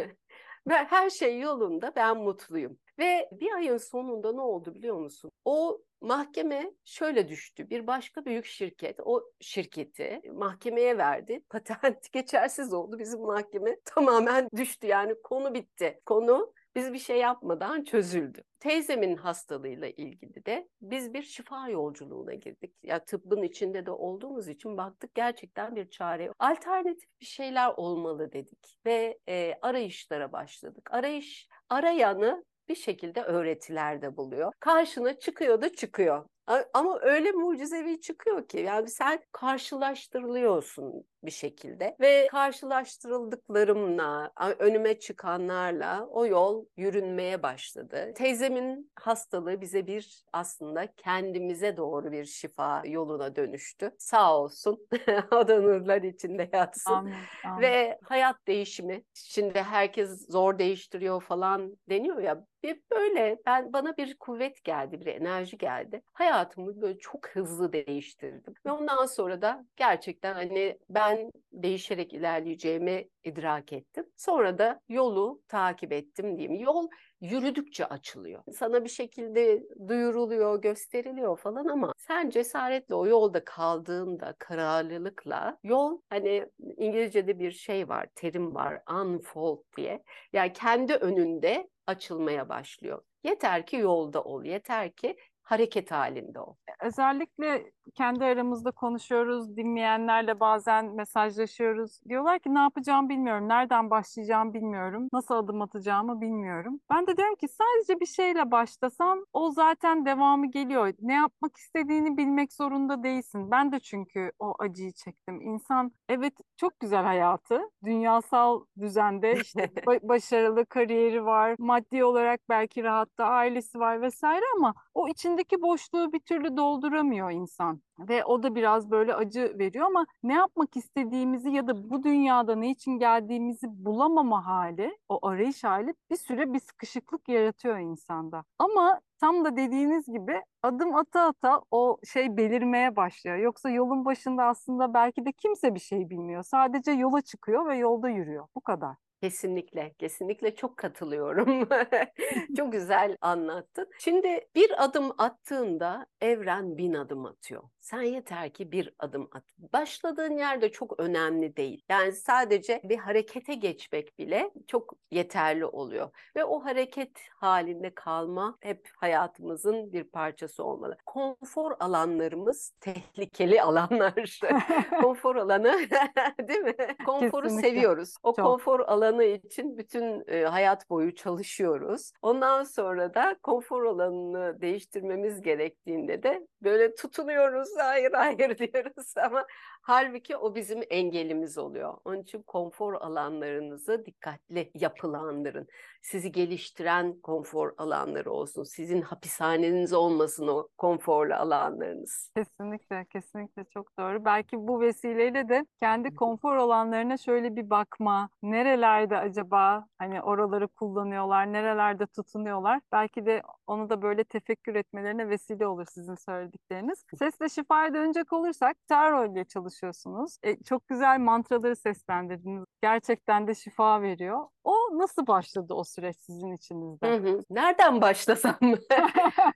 Ve her şey yolunda, ben mutluyum. Ve bir ayın sonunda ne oldu biliyor musun? O mahkeme şöyle düştü. Bir başka büyük şirket o şirketi mahkemeye verdi. Patent geçersiz oldu. Bizim mahkeme tamamen düştü. Yani konu bitti. Konu biz bir şey yapmadan çözüldü. Teyzemin hastalığıyla ilgili de biz bir şifa yolculuğuna girdik. Ya tıbbın içinde de olduğumuz için baktık gerçekten bir çare. Alternatif bir şeyler olmalı dedik ve e, arayışlara başladık. Arayış arayanı bir şekilde öğretilerde buluyor. Karşına çıkıyor da çıkıyor. Ama öyle mucizevi çıkıyor ki yani sen karşılaştırılıyorsun bir şekilde ve karşılaştırıldıklarımla, önüme çıkanlarla o yol yürünmeye başladı. Teyzemin hastalığı bize bir aslında kendimize doğru bir şifa yoluna dönüştü. Sağ olsun. o da nurlar içinde yatsın. Amin, amin. Ve hayat değişimi. Şimdi herkes zor değiştiriyor falan deniyor ya. Bir böyle ben bana bir kuvvet geldi, bir enerji geldi. Hayatımı böyle çok hızlı değiştirdim. Ve ondan sonra da gerçekten hani ben değişerek ilerleyeceğimi idrak ettim. Sonra da yolu takip ettim diyeyim. Yol yürüdükçe açılıyor. Sana bir şekilde duyuruluyor, gösteriliyor falan ama sen cesaretle o yolda kaldığında kararlılıkla yol hani İngilizce'de bir şey var, terim var unfold diye. Yani kendi önünde açılmaya başlıyor. Yeter ki yolda ol, yeter ki hareket halinde ol. Özellikle kendi aramızda konuşuyoruz, dinleyenlerle bazen mesajlaşıyoruz. Diyorlar ki ne yapacağımı bilmiyorum, nereden başlayacağımı bilmiyorum, nasıl adım atacağımı bilmiyorum. Ben de diyorum ki sadece bir şeyle başlasan o zaten devamı geliyor. Ne yapmak istediğini bilmek zorunda değilsin. Ben de çünkü o acıyı çektim. İnsan evet çok güzel hayatı, dünyasal düzende işte ba- başarılı kariyeri var, maddi olarak belki rahatta ailesi var vesaire ama o içindeki boşluğu bir türlü dolduramıyor insan. Ve o da biraz böyle acı veriyor ama ne yapmak istediğimizi ya da bu dünyada ne için geldiğimizi bulamama hali, o arayış hali bir süre bir sıkışıklık yaratıyor insanda. Ama tam da dediğiniz gibi adım ata ata o şey belirmeye başlıyor. Yoksa yolun başında aslında belki de kimse bir şey bilmiyor. Sadece yola çıkıyor ve yolda yürüyor. Bu kadar. Kesinlikle, kesinlikle çok katılıyorum. Çok güzel anlattın. Şimdi bir adım attığında evren bin adım atıyor. Sen yeter ki bir adım at. Başladığın yerde çok önemli değil. Yani sadece bir harekete geçmek bile çok yeterli oluyor. Ve o hareket halinde kalma hep hayatımızın bir parçası olmalı. Konfor alanlarımız tehlikeli alanlar. Konfor alanı değil mi? Konforu Kesinlikle. seviyoruz. O Çok. konfor alanı için bütün e, hayat boyu çalışıyoruz. Ondan sonra da konfor alanını değiştirmemiz gerektiğinde de böyle tutunuyoruz. Hayır hayır diyoruz ama halbuki o bizim engelimiz oluyor. Onun için konfor alanlarınızı dikkatli yapılandırın. Sizi geliştiren konfor alanları olsun. Sizin hapishaneniz olmasın o konforlu alanlarınız. Kesinlikle, kesinlikle çok doğru. Belki bu vesileyle de kendi konfor alanlarına şöyle bir bakma. Nerelerde acaba hani oraları kullanıyorlar, nerelerde tutunuyorlar? Belki de onu da böyle tefekkür etmelerine vesile olur sizin söyledikleriniz. Sesle şifaya dönecek olursak tarot ile çalışıyorsunuz. E, çok güzel mantraları seslendirdiniz. Gerçekten de şifa veriyor. O nasıl başladı o süreç sizin içinizde? Hı hı. Nereden başlasam?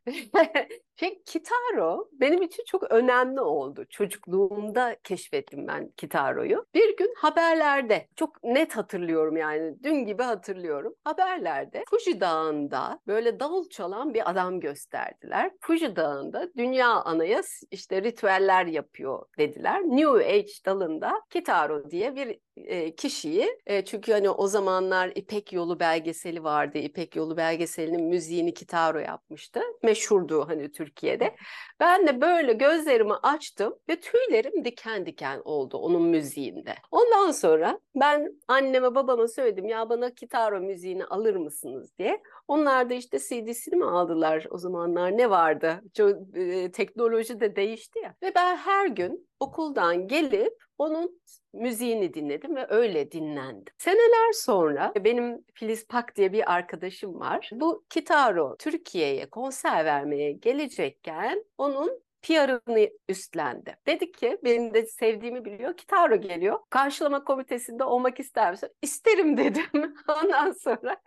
Şey, kitaro benim için çok önemli oldu. Çocukluğumda keşfettim ben kitaroyu. Bir gün haberlerde, çok net hatırlıyorum yani, dün gibi hatırlıyorum. Haberlerde Fuji Dağı'nda böyle davul çalan bir adam gösterdiler. Fuji Dağı'nda dünya anaya işte ritüeller yapıyor dediler. New Age dalında Kitaro diye bir e, kişiyi e, çünkü hani o zamanlar İpek Yolu belgeseli vardı. İpek Yolu belgeselinin müziğini Kitaro yapmıştı. Meşhurdu hani Türkiye'de. Ben de böyle gözlerimi açtım ve tüylerim diken diken oldu onun müziğinde. Ondan sonra ben anneme babama söyledim ya bana Kitaro müziğini alır mısınız diye. Onlar da işte CD'sini mi aldılar o zamanlar ne vardı? Çok, e, teknoloji de değişti ya. Ve ben her gün okuldan gelip onun müziğini dinledim ve öyle dinlendim. Seneler sonra benim Filiz Pak diye bir arkadaşım var. Bu Kitaro Türkiye'ye konser vermeye gelecekken onun PR'ını üstlendi. Dedi ki benim de sevdiğimi biliyor. Kitaro geliyor. Karşılama komitesinde olmak ister misin? İsterim dedim. Ondan sonra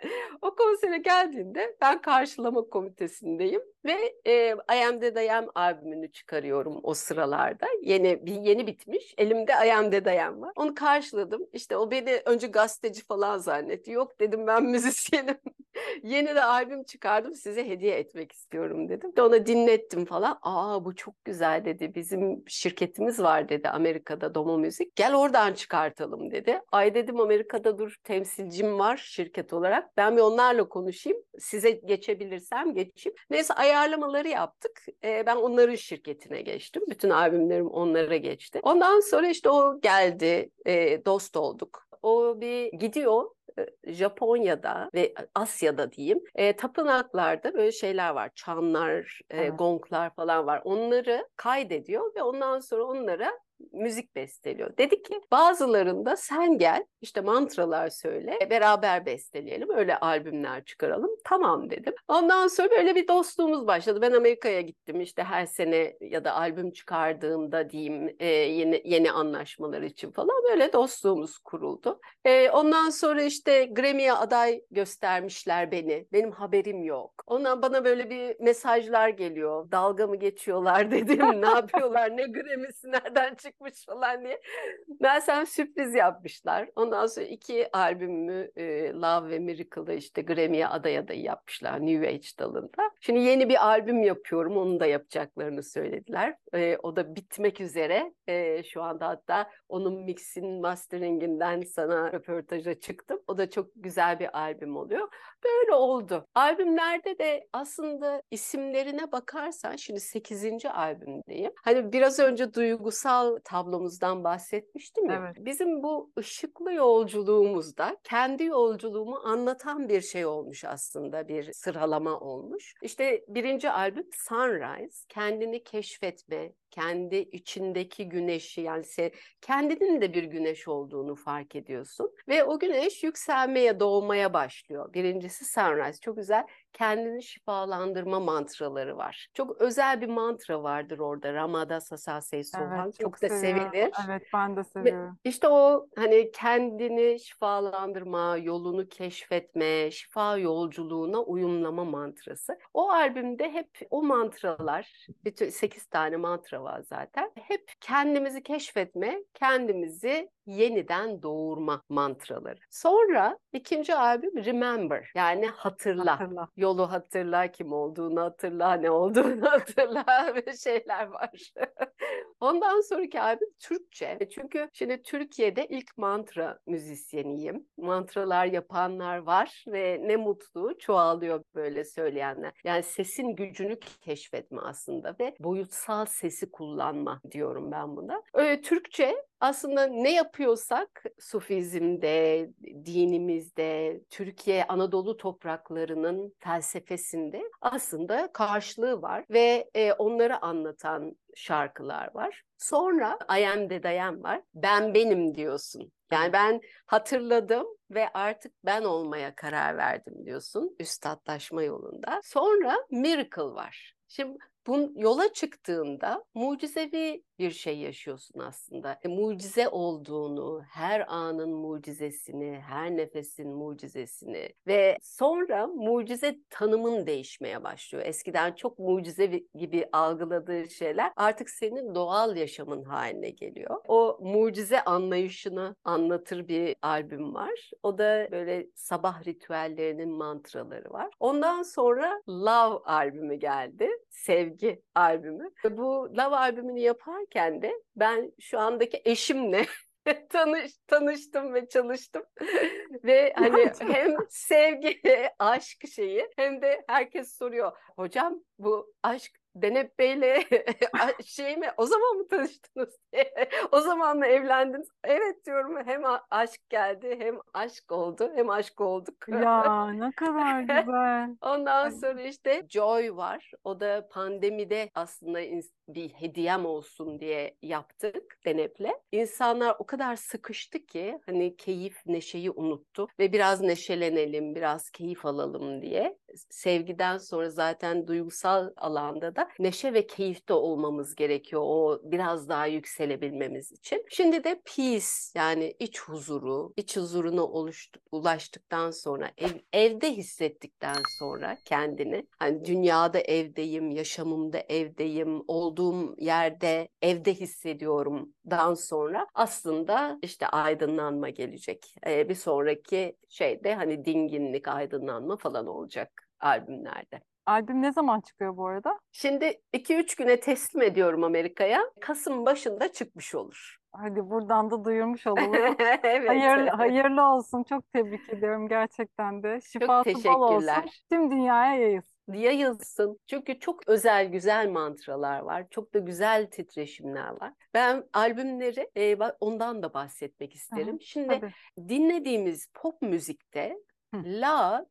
o konsere geldiğinde ben karşılama komitesindeyim ve e, I Am That I Am albümünü çıkarıyorum o sıralarda. Yeni bir yeni bitmiş. Elimde I Am That I Am var. Onu karşıladım. İşte o beni önce gazeteci falan zannetti. Yok dedim ben müzisyenim. Yeni de albüm çıkardım size hediye etmek istiyorum dedim. De ona dinlettim falan. Aa bu çok güzel dedi. Bizim şirketimiz var dedi Amerika'da Domo Müzik. Gel oradan çıkartalım dedi. Ay dedim Amerika'da dur temsilcim var şirket olarak. Ben bir onlarla konuşayım. Size geçebilirsem geçeyim. Neyse ayarlamaları yaptık. Ee, ben onların şirketine geçtim. Bütün albümlerim onlara geçti. Ondan sonra işte o geldi. e, dost olduk. O bir gidiyor e, Japonya'da ve Asya'da diyeyim e, tapınaklarda böyle şeyler var. Çanlar, e, Evet. gonglar falan var. Onları kaydediyor ve ondan sonra onlara müzik besteliyor. Dedi ki bazılarında sen gel işte mantralar söyle e, beraber besteleyelim öyle albümler çıkaralım. Tamam dedim. Ondan sonra böyle bir dostluğumuz başladı. Ben Amerika'ya gittim işte her sene ya da albüm çıkardığımda diyeyim e, yeni yeni anlaşmalar için falan böyle dostluğumuz kuruldu. E, ondan sonra işte Grammy'ye aday göstermişler beni. Benim haberim yok. Ondan bana böyle bir mesajlar geliyor. Dalga mı geçiyorlar dedim. ne yapıyorlar? Ne Grammy'si nereden çıktı? Çıkmış falan diye. Meğersem sürpriz yapmışlar. Ondan sonra iki albümümü e, Love ve Miracle'da işte Grammy'ye aday adayı yapmışlar New Age dalında. Şimdi yeni bir albüm yapıyorum. Onu da yapacaklarını söylediler. E, o da bitmek üzere. E, şu anda hatta onun mixin masteringinden sana röportaja çıktım. O da çok güzel bir albüm oluyor. Böyle oldu. Albümlerde de aslında isimlerine bakarsan şimdi 8. albümdeyim. Hani biraz önce duygusal tablomuzdan bahsetmiştim ya. Evet. Bizim bu ışıklı yolculuğumuzda kendi yolculuğumu anlatan bir şey olmuş aslında. Bir sıralama olmuş. İşte birinci albüm Sunrise. Kendini keşfetme, kendi içindeki güneşi yani se kendinin de bir güneş olduğunu fark ediyorsun ve o güneş yükselmeye doğmaya başlıyor. Birincisi Sunrise çok güzel kendini şifalandırma mantraları var. Çok özel bir mantra vardır orada Ramada Sasase Sohan Evet, çok, çok da seviyorum. sevilir. Evet ben de seviyorum. işte o hani kendini şifalandırma, yolunu keşfetme, şifa yolculuğuna uyumlama mantrası. O albümde hep o mantralar, bütün 8 tane mantra var zaten. Hep kendimizi keşfetme, kendimizi yeniden doğurma mantraları. Sonra ikinci albüm Remember yani hatırla. Hatırla. Yolu hatırla, kim olduğunu hatırla, ne olduğunu hatırla ve şeyler var. Ondan sonraki albüm Türkçe. Çünkü şimdi Türkiye'de ilk mantra müzisyeniyim. Mantralar yapanlar var ve ne mutlu çoğalıyor böyle söyleyenler. Yani sesin gücünü keşfetme aslında ve boyutsal sesi kullanma diyorum ben buna. Öyle Türkçe aslında ne yapıyorsak Sufizm'de, dinimizde, Türkiye, Anadolu topraklarının felsefesinde aslında karşılığı var ve e, onları anlatan şarkılar var. Sonra I am the I am var. Ben benim diyorsun. Yani ben hatırladım ve artık ben olmaya karar verdim diyorsun üstadlaşma yolunda. Sonra Miracle var. Şimdi bu yola çıktığında mucizevi bir şey yaşıyorsun aslında. E, mucize olduğunu, her anın mucizesini, her nefesin mucizesini ve sonra mucize tanımın değişmeye başlıyor. Eskiden çok mucize gibi algıladığı şeyler artık senin doğal yaşamın haline geliyor. O mucize anlayışını anlatır bir albüm var. O da böyle sabah ritüellerinin mantraları var. Ondan sonra Love albümü geldi. Sevgi albümü. Bu Love albümünü yaparken de ben şu andaki eşimle tanış, tanıştım ve çalıştım. ve hani hem sevgi, aşk şeyi hem de herkes soruyor. Hocam bu aşk Denep Bey'le şey mi o zaman mı tanıştınız diye. o zaman mı evlendiniz? Evet diyorum hem aşk geldi hem aşk oldu hem aşk olduk. Ya ne kadar güzel. Ondan sonra işte Joy var. O da pandemide aslında bir hediyem olsun diye yaptık Denep'le. İnsanlar o kadar sıkıştı ki hani keyif, neşeyi unuttu ve biraz neşelenelim, biraz keyif alalım diye. Sevgiden sonra zaten duygusal alanda da neşe ve keyifte olmamız gerekiyor o biraz daha yükselebilmemiz için. Şimdi de peace yani iç huzuru, iç huzuruna oluştu, ulaştıktan sonra ev, evde hissettikten sonra kendini hani dünyada evdeyim, yaşamımda evdeyim, olduğum yerde evde hissediyorum dan sonra aslında işte aydınlanma gelecek. Ee, bir sonraki şeyde hani dinginlik, aydınlanma falan olacak albümlerde. Albüm ne zaman çıkıyor bu arada? Şimdi 2-3 güne teslim ediyorum Amerika'ya. Kasım başında çıkmış olur. Hadi buradan da duyurmuş olalım. evet. Hayırlı, hayırlı olsun. Çok tebrik ediyorum gerçekten de. Şifası bol olsun. teşekkürler. Tüm dünyaya yayılsın. Yayılsın. Çünkü çok özel güzel mantralar var. Çok da güzel titreşimler var. Ben albümleri e, ondan da bahsetmek isterim. Aha, Şimdi Tabii. dinlediğimiz pop müzikte Hı. La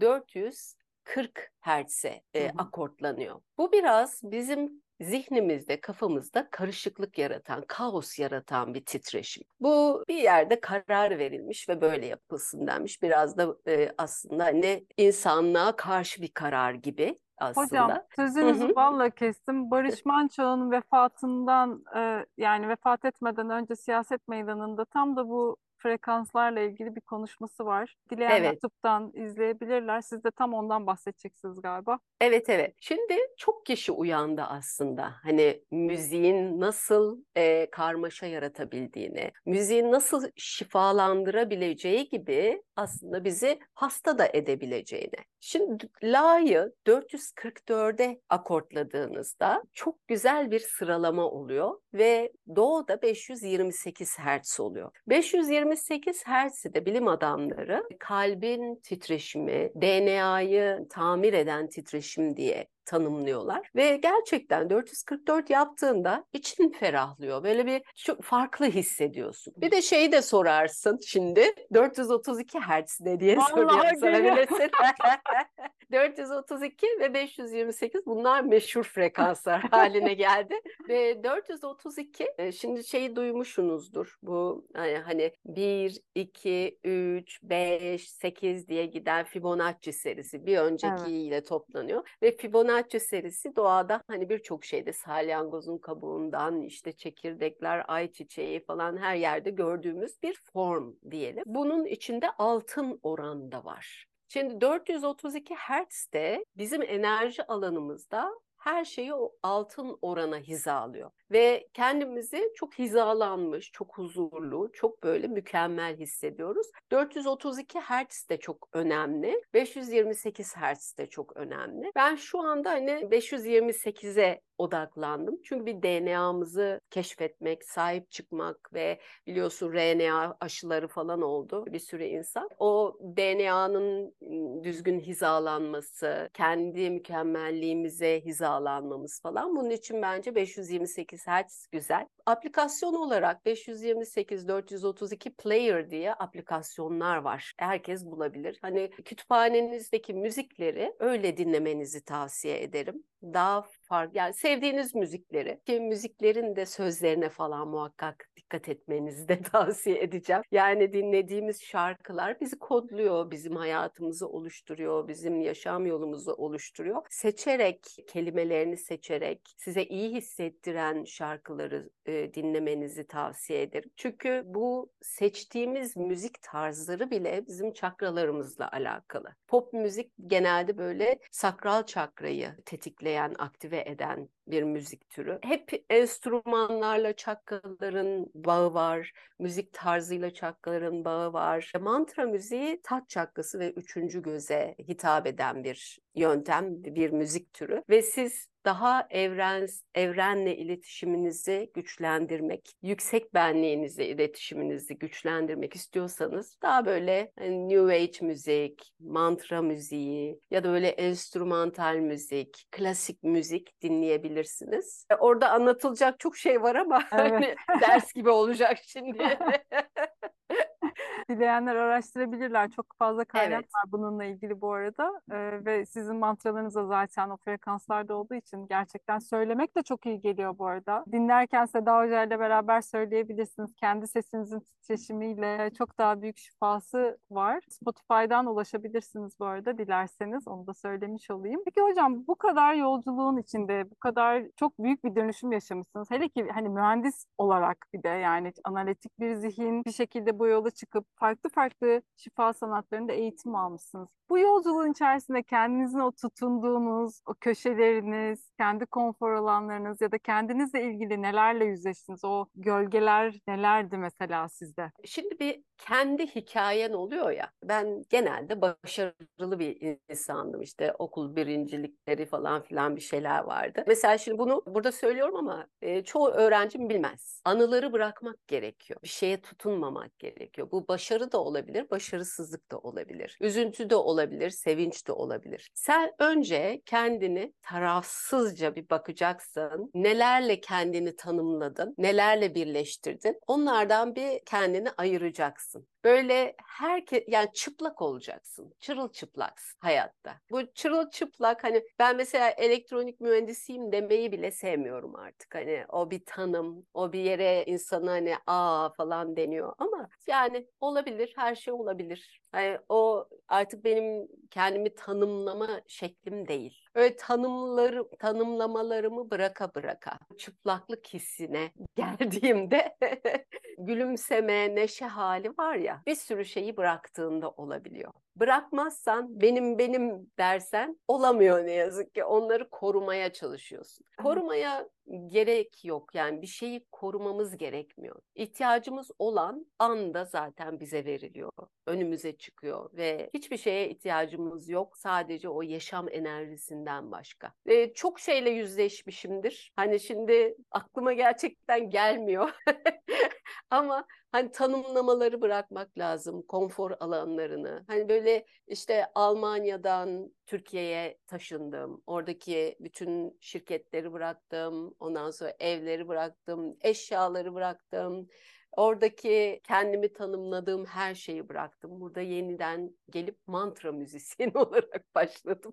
440 Hz'e e, akortlanıyor. Bu biraz bizim zihnimizde, kafamızda karışıklık yaratan, kaos yaratan bir titreşim. Bu bir yerde karar verilmiş ve böyle yapılsın denmiş. Biraz da e, aslında ne insanlığa karşı bir karar gibi aslında. Hocam sözünüzü balla kestim. Barış Manço'nun vefatından e, yani vefat etmeden önce siyaset meydanında tam da bu frekanslarla ilgili bir konuşması var. Dileyenler Evet. YouTube'dan izleyebilirler. Siz de tam ondan bahsedeceksiniz galiba. Evet evet. Şimdi çok kişi uyandı aslında. Hani müziğin nasıl e, karmaşa yaratabildiğini, müziğin nasıl şifalandırabileceği gibi aslında bizi hasta da edebileceğini. Şimdi La'yı 444'e akortladığınızda çok güzel bir sıralama oluyor ve Do'da 528 Hz oluyor. 528 Hz'i de bilim adamları kalbin titreşimi, DNA'yı tamir eden titreşim diye tanımlıyorlar ve gerçekten 444 yaptığında için ferahlıyor. Böyle bir çok farklı hissediyorsun. Bir de şeyi de sorarsın şimdi 432 Hz ne diye Vallahi soruyorum sana geliyor. bilirsin. 432 ve 528 bunlar meşhur frekanslar haline geldi. Ve 432 e, şimdi şeyi duymuşsunuzdur. Bu hani, hani 1, 2, 3, 5, 8 diye giden Fibonacci serisi bir öncekiyle toplanıyor. Ve Fibonacci serisi doğada hani birçok şeyde salyangozun kabuğundan işte çekirdekler, ayçiçeği falan her yerde gördüğümüz bir form diyelim. Bunun içinde altın oran da var. Şimdi 432 Hz de bizim enerji alanımızda her şeyi o altın orana hizalıyor. Ve kendimizi çok hizalanmış, çok huzurlu, çok böyle mükemmel hissediyoruz. 432 Hz de çok önemli. 528 Hz de çok önemli. Ben şu anda hani 528'e odaklandım. Çünkü bir DNA'mızı keşfetmek, sahip çıkmak ve biliyorsun RNA aşıları falan oldu bir sürü insan. O DNA'nın düzgün hizalanması, kendi mükemmelliğimize hizalanmamız falan. Bunun için bence 528 Hz güzel. Aplikasyon olarak 528 432 Player diye aplikasyonlar var. Herkes bulabilir. Hani kütüphanenizdeki müzikleri öyle dinlemenizi tavsiye ederim. Daha farklı yani sevdiğiniz müzikleri ki müziklerin de sözlerine falan muhakkak dikkat etmenizi de tavsiye edeceğim. Yani dinlediğimiz şarkılar bizi kodluyor, bizim hayatımızı oluşturuyor, bizim yaşam yolumuzu oluşturuyor. Seçerek, kelimelerini seçerek size iyi hissettiren şarkıları e, dinlemenizi tavsiye ederim. Çünkü bu seçtiğimiz müzik tarzları bile bizim çakralarımızla alakalı. Pop müzik genelde böyle sakral çakrayı tetikleyen, aktive eden bir müzik türü. Hep enstrümanlarla çakraların bağı var, müzik tarzıyla çakraların bağı var. Mantra müziği taç çakrası ve üçüncü göze hitap eden bir yöntem, bir müzik türü ve siz daha evren evrenle iletişiminizi güçlendirmek, yüksek benliğinizle iletişiminizi güçlendirmek istiyorsanız daha böyle hani New Age müzik, mantra müziği ya da böyle enstrümantal müzik, klasik müzik dinleyebilirsiniz. E, Orada anlatılacak çok şey var ama Evet. hani ders gibi olacak şimdi. Dileyenler araştırabilirler. Çok fazla kaynak Evet. var bununla ilgili bu arada. Ee, ve sizin mantralarınız da zaten o frekanslarda olduğu için gerçekten söylemek de çok iyi geliyor bu arada. Dinlerken Seda Hoca ile beraber söyleyebilirsiniz. Kendi sesinizin titreşimiyle çok daha büyük şifası var. Spotify'dan ulaşabilirsiniz bu arada dilerseniz. Onu da söylemiş olayım. Peki hocam bu kadar yolculuğun içinde bu kadar çok büyük bir dönüşüm yaşamışsınız. Hele ki hani mühendis olarak bir de yani analitik bir zihin bir şekilde bu yola çıkıp farklı farklı şifa sanatlarında eğitim almışsınız. Bu yolculuğun içerisinde kendinizin o tutunduğunuz, o köşeleriniz, kendi konfor alanlarınız ya da kendinizle ilgili nelerle yüzleştiniz? O gölgeler nelerdi mesela sizde? Şimdi bir kendi hikayen oluyor ya. Ben genelde başarılı bir insandım. İşte okul birincilikleri falan filan bir şeyler vardı. Mesela şimdi bunu burada söylüyorum ama e, çoğu öğrencim bilmez. Anıları bırakmak gerekiyor. Bir şeye tutunmamak gerekiyor. Bu başarı da olabilir, başarısızlık da olabilir. Üzüntü de olabilir, sevinç de olabilir. Sen önce kendini tarafsızca bir bakacaksın. Nelerle kendini tanımladın, nelerle birleştirdin. Onlardan bir kendini ayıracaksın. Böyle herkes yani çıplak olacaksın. Çırılçıplaksın hayatta. Bu çırılçıplak hani ben mesela elektronik mühendisiyim demeyi bile sevmiyorum artık. Hani o bir tanım, o bir yere insana hani aa falan deniyor ama yani olabilir, her şey olabilir. Yani o artık benim kendimi tanımlama şeklim değil. Öyle tanımları, tanımlamalarımı bıraka bıraka çıplaklık hissine geldiğimde gülümseme, neşe hali var ya bir sürü şeyi bıraktığında olabiliyor. Bırakmazsan benim benim dersen olamıyor ne yazık ki. Onları korumaya çalışıyorsun. Korumaya gerek yok yani bir şeyi korumamız gerekmiyor. İhtiyacımız olan anda zaten bize veriliyor. Önümüze çıkıyor ve hiçbir şeye ihtiyacımız yok. Sadece o yaşam enerjisinden başka. Ee, çok şeyle yüzleşmişimdir. Hani şimdi aklıma gerçekten gelmiyor. Ama hani tanımlamaları bırakmak lazım, konfor alanlarını. Hani böyle işte Almanya'dan Türkiye'ye taşındım. Oradaki bütün şirketleri bıraktım. Ondan sonra evleri bıraktım, eşyaları bıraktım. Oradaki kendimi tanımladığım her şeyi bıraktım. Burada yeniden gelip mantra müzisyeni olarak başladım.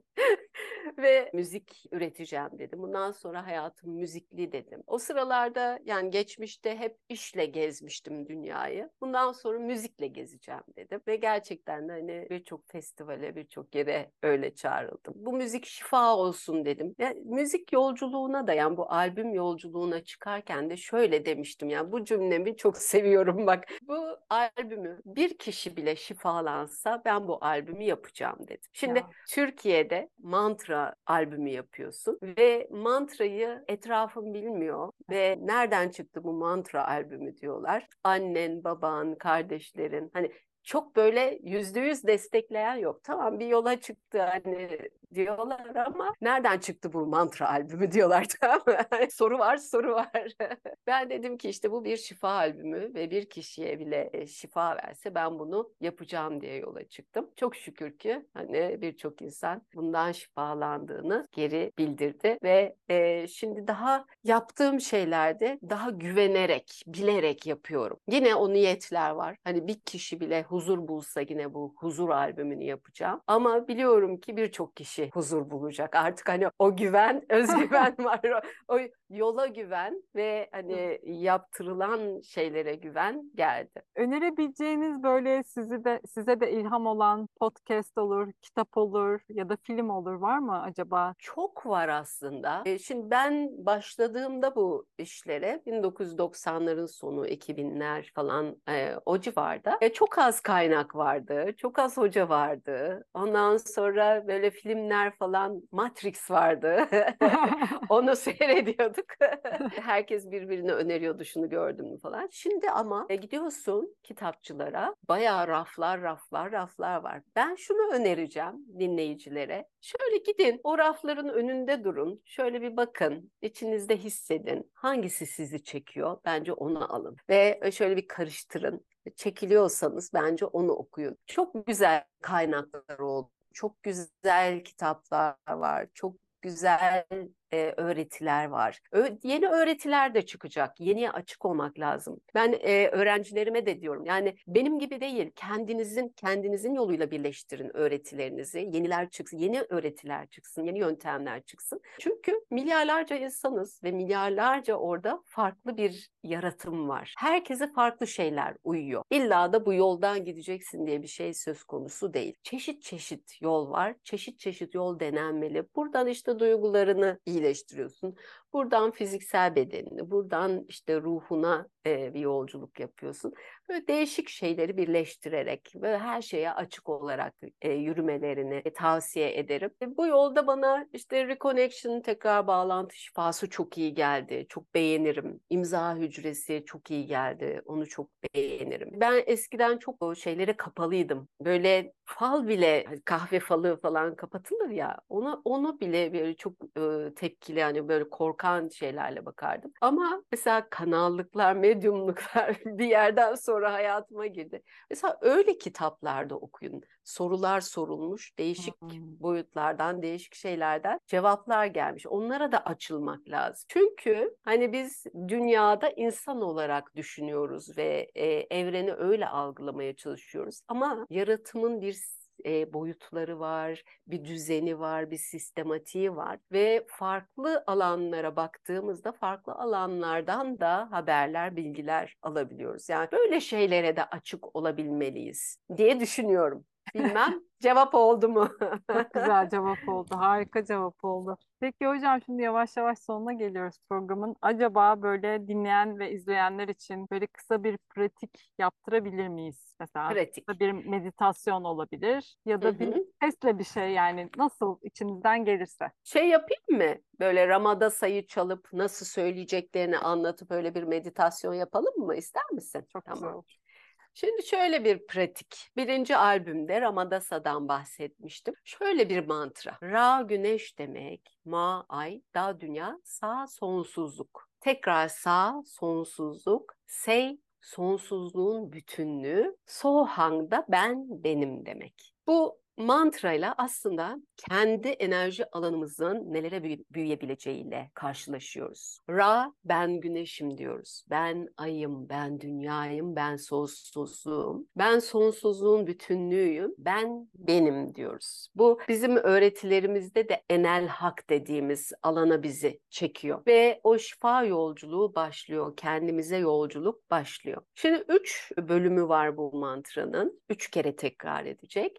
Ve müzik üreteceğim dedim. Bundan sonra hayatım müzikli dedim. O sıralarda yani geçmişte hep işle gezmiştim dünyayı. Bundan sonra müzikle gezeceğim dedim. Ve gerçekten de hani birçok festivale, birçok yere öyle çağrıldım. Bu müzik şifa olsun dedim. Yani müzik yolculuğuna da yani bu albüm yolculuğuna çıkarken de şöyle demiştim. Yani bu cümlemi çok seviyorum bak. Bu albümü bir kişi bile şifalansa ben bu albümü yapacağım dedim. Şimdi Ya. Türkiye'de mantra albümü yapıyorsun ve mantrayı etrafın bilmiyor ve nereden çıktı bu mantra albümü diyorlar. Annen, baban, kardeşlerin hani çok böyle yüzde yüz destekleyen yok. Tamam bir yola çıktı hani diyorlar ama nereden çıktı bu mantra albümü diyorlar tamam mı? soru var soru var. ben dedim ki işte bu bir şifa albümü ve bir kişiye bile e, şifa verse ben bunu yapacağım diye yola çıktım. Çok şükür ki hani birçok insan bundan şifalandığını geri bildirdi ve e, şimdi daha yaptığım şeylerde daha güvenerek, bilerek yapıyorum. Yine o niyetler var. Hani bir kişi bile huzur bulsa yine bu huzur albümünü yapacağım. Ama biliyorum ki birçok kişi huzur bulacak. Artık hani o güven, özgüven var. O, o yola güven ve hani yaptırılan şeylere güven geldi. Önerebileceğiniz böyle sizi de size de ilham olan podcast olur, kitap olur ya da film olur var mı acaba? Çok var aslında. E, Şimdi ben başladığımda bu işlere 1990'ların sonu 2000'ler falan e, o civarda e, çok az kaynak vardı. Çok az hoca vardı. Ondan sonra böyle filmler falan Matrix vardı. Onu seyrediyorduk. Herkes birbirine öneriyordu şunu gördüm mü falan. Şimdi ama e, gidiyorsun kitapçılara bayağı raflar raflar raflar var. Ben şunu önereceğim dinleyicilere. Şöyle gidin o rafların önünde durun. Şöyle bir bakın. içinizde hissedin. Hangisi sizi çekiyor? Bence onu alın. Ve e, şöyle bir karıştırın. Çekiliyorsanız bence onu okuyun. Çok güzel kaynaklar oldu. Çok güzel kitaplar var. Çok güzel e, öğretiler var. Ö- yeni öğretiler de çıkacak. Yeniye açık olmak lazım. Ben e, öğrencilerime de diyorum. Yani benim gibi değil. Kendinizin kendinizin yoluyla birleştirin öğretilerinizi. Yeniler çıksın, yeni öğretiler çıksın, yeni yöntemler çıksın. Çünkü milyarlarca insanız ve milyarlarca orada farklı bir yaratım var. Herkese farklı şeyler uyuyor. İlla da bu yoldan gideceksin diye bir şey söz konusu değil. Çeşit çeşit yol var. Çeşit çeşit yol denenmeli. Buradan işte duygularını iyileştiriyorsun. Buradan fiziksel bedenini, buradan işte ruhuna e, bir yolculuk yapıyorsun. Böyle değişik şeyleri birleştirerek ve her şeye açık olarak e, yürümelerini e, tavsiye ederim. E, bu yolda bana işte reconnection, tekrar bağlantı şifası çok iyi geldi. Çok beğenirim. İmza hücresi çok iyi geldi. Onu çok beğenirim. Ben eskiden çok o şeylere kapalıydım. Böyle fal bile hani kahve falı falan kapatılır ya. Ona onu bile böyle çok e, tepkili yani böyle korkak bakan şeylerle bakardım. Ama mesela kanallıklar, medyumluklar bir yerden sonra hayatıma girdi. Mesela öyle kitaplarda okuyun. Sorular sorulmuş, değişik boyutlardan, değişik şeylerden cevaplar gelmiş. Onlara da açılmak lazım. Çünkü hani biz dünyada insan olarak düşünüyoruz ve e, evreni öyle algılamaya çalışıyoruz. Ama yaratımın bir e, boyutları var, bir düzeni var, bir sistematiği var ve farklı alanlara baktığımızda farklı alanlardan da haberler, bilgiler alabiliyoruz. Yani böyle şeylere de açık olabilmeliyiz diye düşünüyorum. Bilmem cevap oldu mu? Çok güzel cevap oldu. Harika cevap oldu. Peki hocam şimdi yavaş yavaş sonuna geliyoruz programın. Acaba böyle dinleyen ve izleyenler için böyle kısa bir pratik yaptırabilir miyiz? Mesela Pratik. kısa bir meditasyon olabilir ya da bir hı. sesle bir şey yani nasıl içinizden gelirse. Şey yapayım mı? Böyle Ramada sayı çalıp nasıl söyleyeceklerini anlatıp öyle bir meditasyon yapalım mı? İster misin? Çok güzel Tamam. olur. Şimdi şöyle bir pratik. Birinci albümde Ramadasa'dan bahsetmiştim. Şöyle bir mantra. Ra güneş demek, ma ay, da dünya, sa sonsuzluk. Tekrar sa sonsuzluk, sey sonsuzluğun bütünlüğü, sohang da ben benim demek. Bu mantrayla aslında kendi enerji alanımızın nelere büyü- büyüyebileceğiyle karşılaşıyoruz. Ra, ben güneşim diyoruz. Ben ayım, ben dünyayım, ben sonsuzluğum. Ben sonsuzluğun bütünlüğüyüm. Ben benim diyoruz. Bu bizim öğretilerimizde de enel hak dediğimiz alana bizi çekiyor. Ve o şifa yolculuğu başlıyor. Kendimize yolculuk başlıyor. Şimdi üç bölümü var bu mantranın. Üç kere tekrar edecek.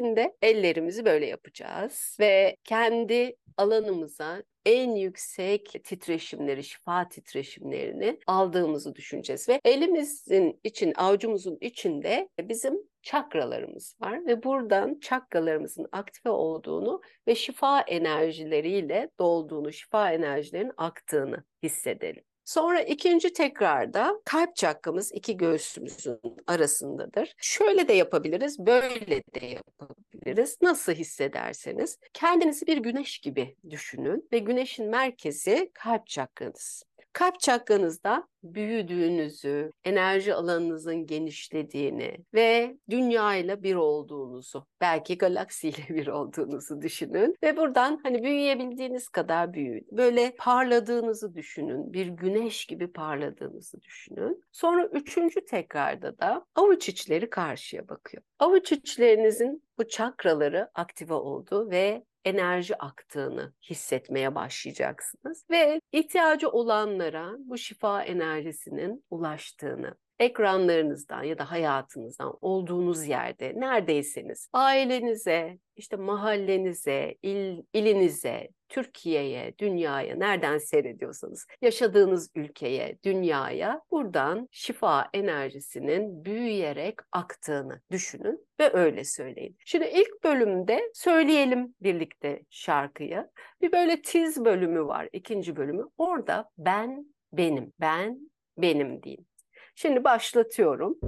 Birincisinde ellerimizi böyle yapacağız ve kendi alanımıza en yüksek titreşimleri, şifa titreşimlerini aldığımızı düşüneceğiz ve elimizin için, avucumuzun içinde bizim çakralarımız var ve buradan çakralarımızın aktive olduğunu ve şifa enerjileriyle dolduğunu, şifa enerjilerinin aktığını hissedelim. Sonra ikinci tekrarda kalp çakramız iki göğsümüzün arasındadır. Şöyle de yapabiliriz, böyle de yapabiliriz. Nasıl hissederseniz kendinizi bir güneş gibi düşünün ve güneşin merkezi kalp çakranız. Kalp çakranızda büyüdüğünüzü, enerji alanınızın genişlediğini ve dünyayla bir olduğunuzu, belki galaksiyle bir olduğunuzu düşünün ve buradan hani büyüyebildiğiniz kadar büyüyün. Böyle parladığınızı düşünün, bir güneş gibi parladığınızı düşünün. Sonra üçüncü tekrarda da avuç içleri karşıya bakıyor. Avuç içlerinizin bu çakraları aktive oldu ve enerji aktığını hissetmeye başlayacaksınız ve ihtiyacı olanlara bu şifa enerjisinin ulaştığını ekranlarınızdan ya da hayatınızdan olduğunuz yerde neredeyseniz ailenize, işte mahallenize, il, ilinize, Türkiye'ye, dünyaya, nereden seyrediyorsanız, yaşadığınız ülkeye, dünyaya buradan şifa enerjisinin büyüyerek aktığını düşünün ve öyle söyleyin. Şimdi ilk bölümde söyleyelim birlikte şarkıyı. Bir böyle tiz bölümü var, ikinci bölümü. Orada ben benim, ben benim diyeyim. Şimdi başlatıyorum.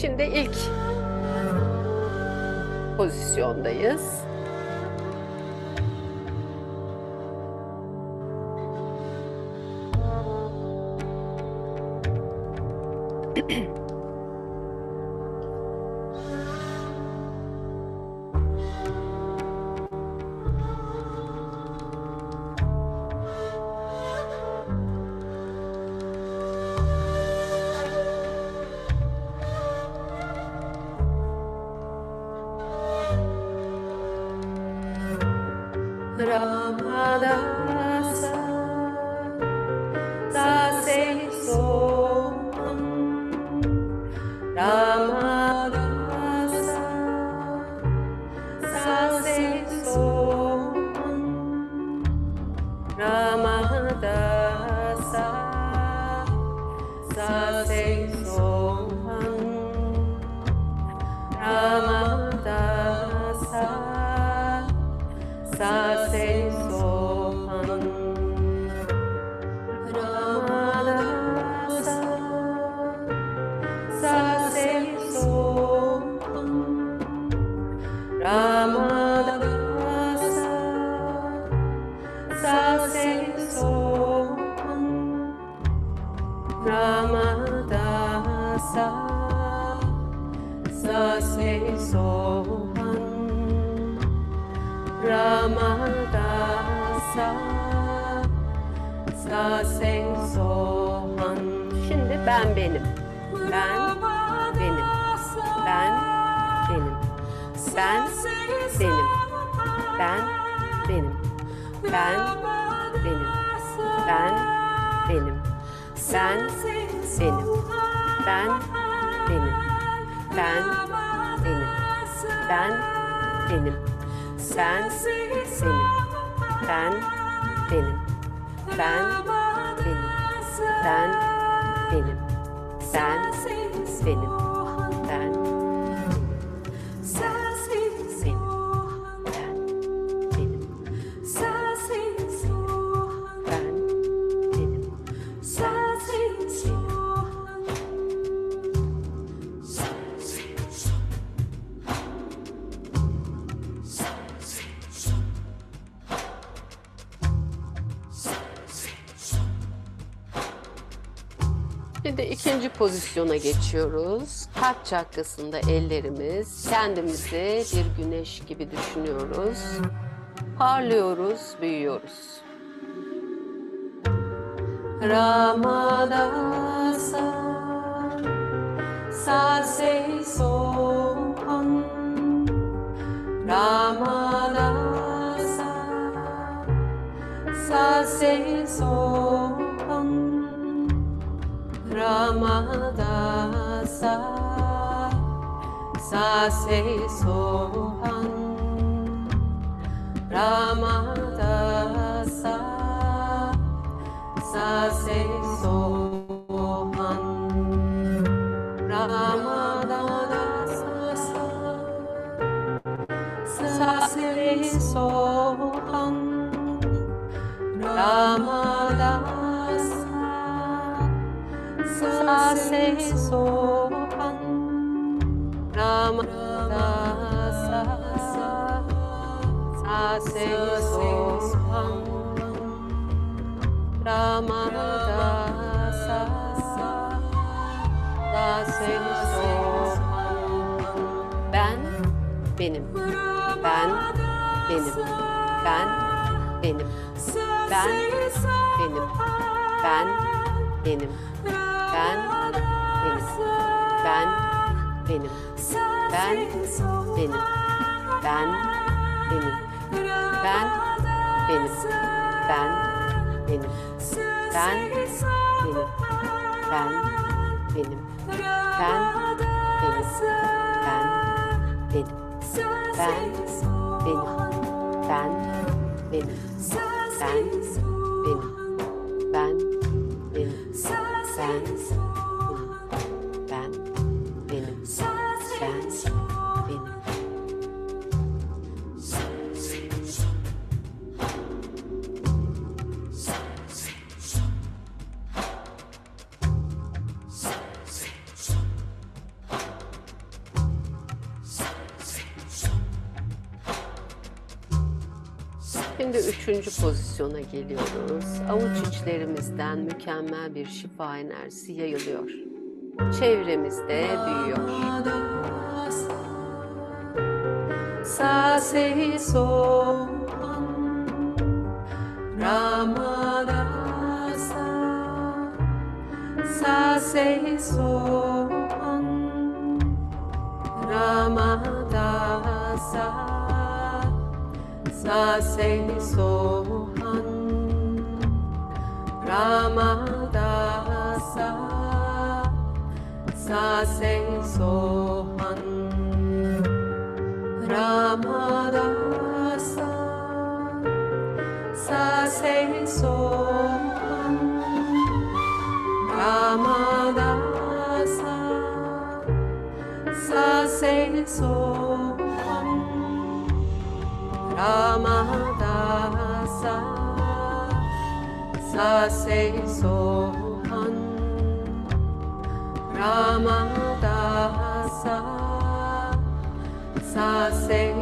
Şimdi ilk pozisyondayız. Şimdi ikinci pozisyona geçiyoruz. Kalp çakrasında ellerimiz. Kendimizi bir güneş gibi düşünüyoruz. Parlıyoruz, büyüyoruz. Ramadasa Sa se sohan Ramadasa Sa se sohan Madasa Sase Sohan. Ramadasa Sase Ramadasa Sase Sohan. sase sohan Ben benim ben benim. Ben benim. Ben benim. Ben benim, ben, benim. Ben benim Ben benim Ben benim Ben benim Ben benim Ben benim Ben benim Ben benim Ben benim Ben benim Ben benim Ben benim Ben benim Şimdi üçüncü pozisyona geliyoruz. Avuç içlerimizden mükemmel bir şifa enerjisi yayılıyor. Çevremizde büyüyor. Sa se so sase sohan ramadasa sase sohan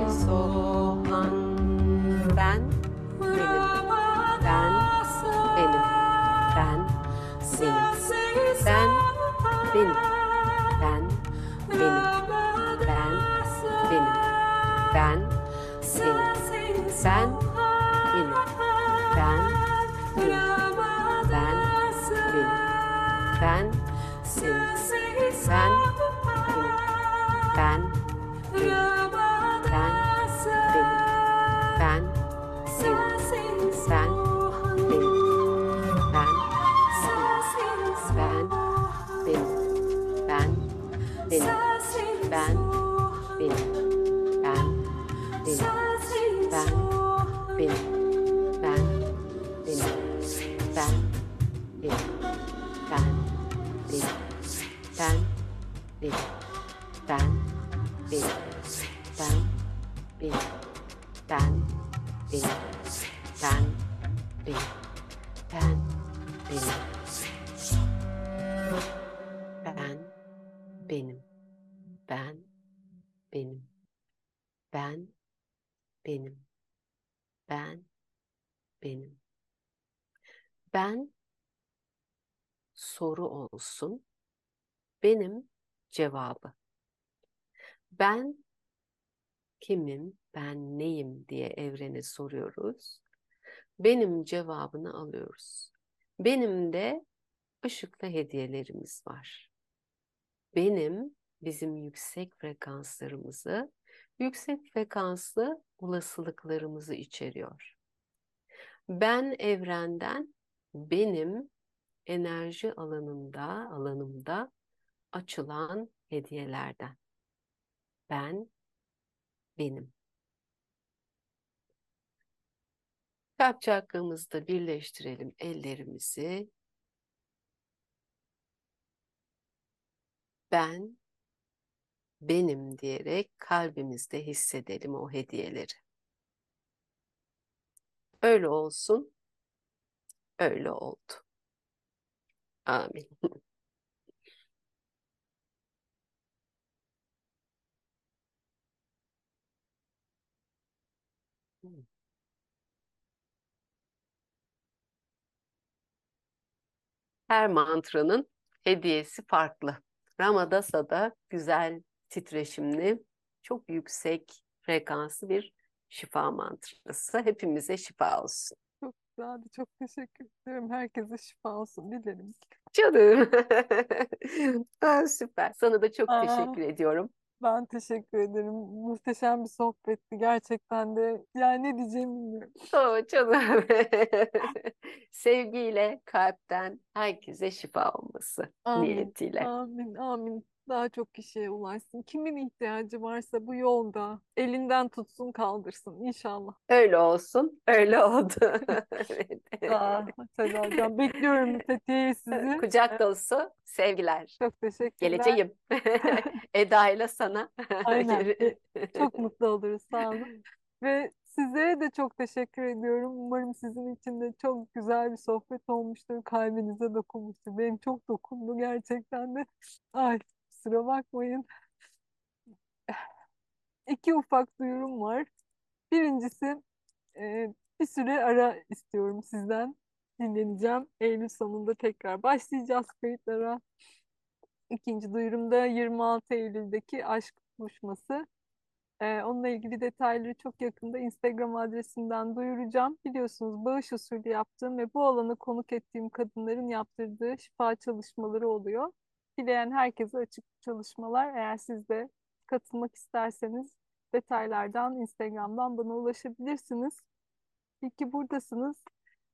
olsun. Benim cevabı. Ben kimim, ben neyim diye evrene soruyoruz. Benim cevabını alıyoruz. Benim de ışıklı hediyelerimiz var. Benim bizim yüksek frekanslarımızı, yüksek frekanslı olasılıklarımızı içeriyor. Ben evrenden benim enerji alanında, alanımda açılan hediyelerden. Ben benim. Kalp çakramızda birleştirelim ellerimizi. Ben benim diyerek kalbimizde hissedelim o hediyeleri. Öyle olsun. Öyle oldu. Amin. Her mantranın hediyesi farklı. Ramadasa'da güzel, titreşimli, çok yüksek frekanslı bir şifa mantrası. Hepimize şifa olsun. Güzeldi. Çok teşekkür ederim. Herkese şifa olsun dilerim. Canım. Aa, süper. Sana da çok Aa. teşekkür ediyorum. Ben teşekkür ederim. Muhteşem bir sohbetti. Gerçekten de yani ne diyeceğimi bilmiyorum. Oo, canım. Sevgiyle, kalpten herkese şifa olması Amin. niyetiyle. Amin. Amin. Daha çok kişiye ulaşsın. Kimin ihtiyacı varsa bu yolda elinden tutsun kaldırsın inşallah. Öyle olsun. Öyle oldu. Aa, Seda Hocam bekliyorum Fethiye'ye sizi. Kucak dolusu sevgiler. Çok teşekkürler. Geleceğim. Eda ile sana. Aynen. Çok mutlu oluruz. Sağ olun. Ve size de çok teşekkür ediyorum. Umarım sizin için de çok güzel bir sohbet olmuştur. Kalbinize dokunmuştur. Benim çok dokundu gerçekten de. Ay kusura bakmayın. İki ufak duyurum var. Birincisi e, bir süre ara istiyorum sizden. Dinleneceğim. Eylül sonunda tekrar başlayacağız kayıtlara. İkinci duyurumda 26 Eylül'deki aşk buluşması. Ee, onunla ilgili detayları çok yakında Instagram adresinden duyuracağım. Biliyorsunuz bağış usulü yaptığım ve bu alanı konuk ettiğim kadınların yaptırdığı şifa çalışmaları oluyor. Dileyen herkese açık çalışmalar. Eğer siz de katılmak isterseniz detaylardan Instagram'dan bana ulaşabilirsiniz. İyi ki buradasınız.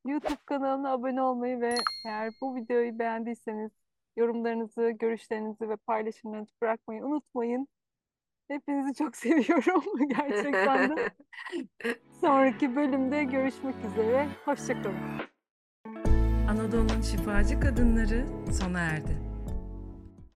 YouTube kanalına abone olmayı ve eğer bu videoyu beğendiyseniz yorumlarınızı, görüşlerinizi ve paylaşımlarınızı bırakmayı unutmayın. Hepinizi çok seviyorum gerçekten de. Sonraki bölümde görüşmek üzere. Hoşçakalın. Anadolu'nun şifacı kadınları sona erdi.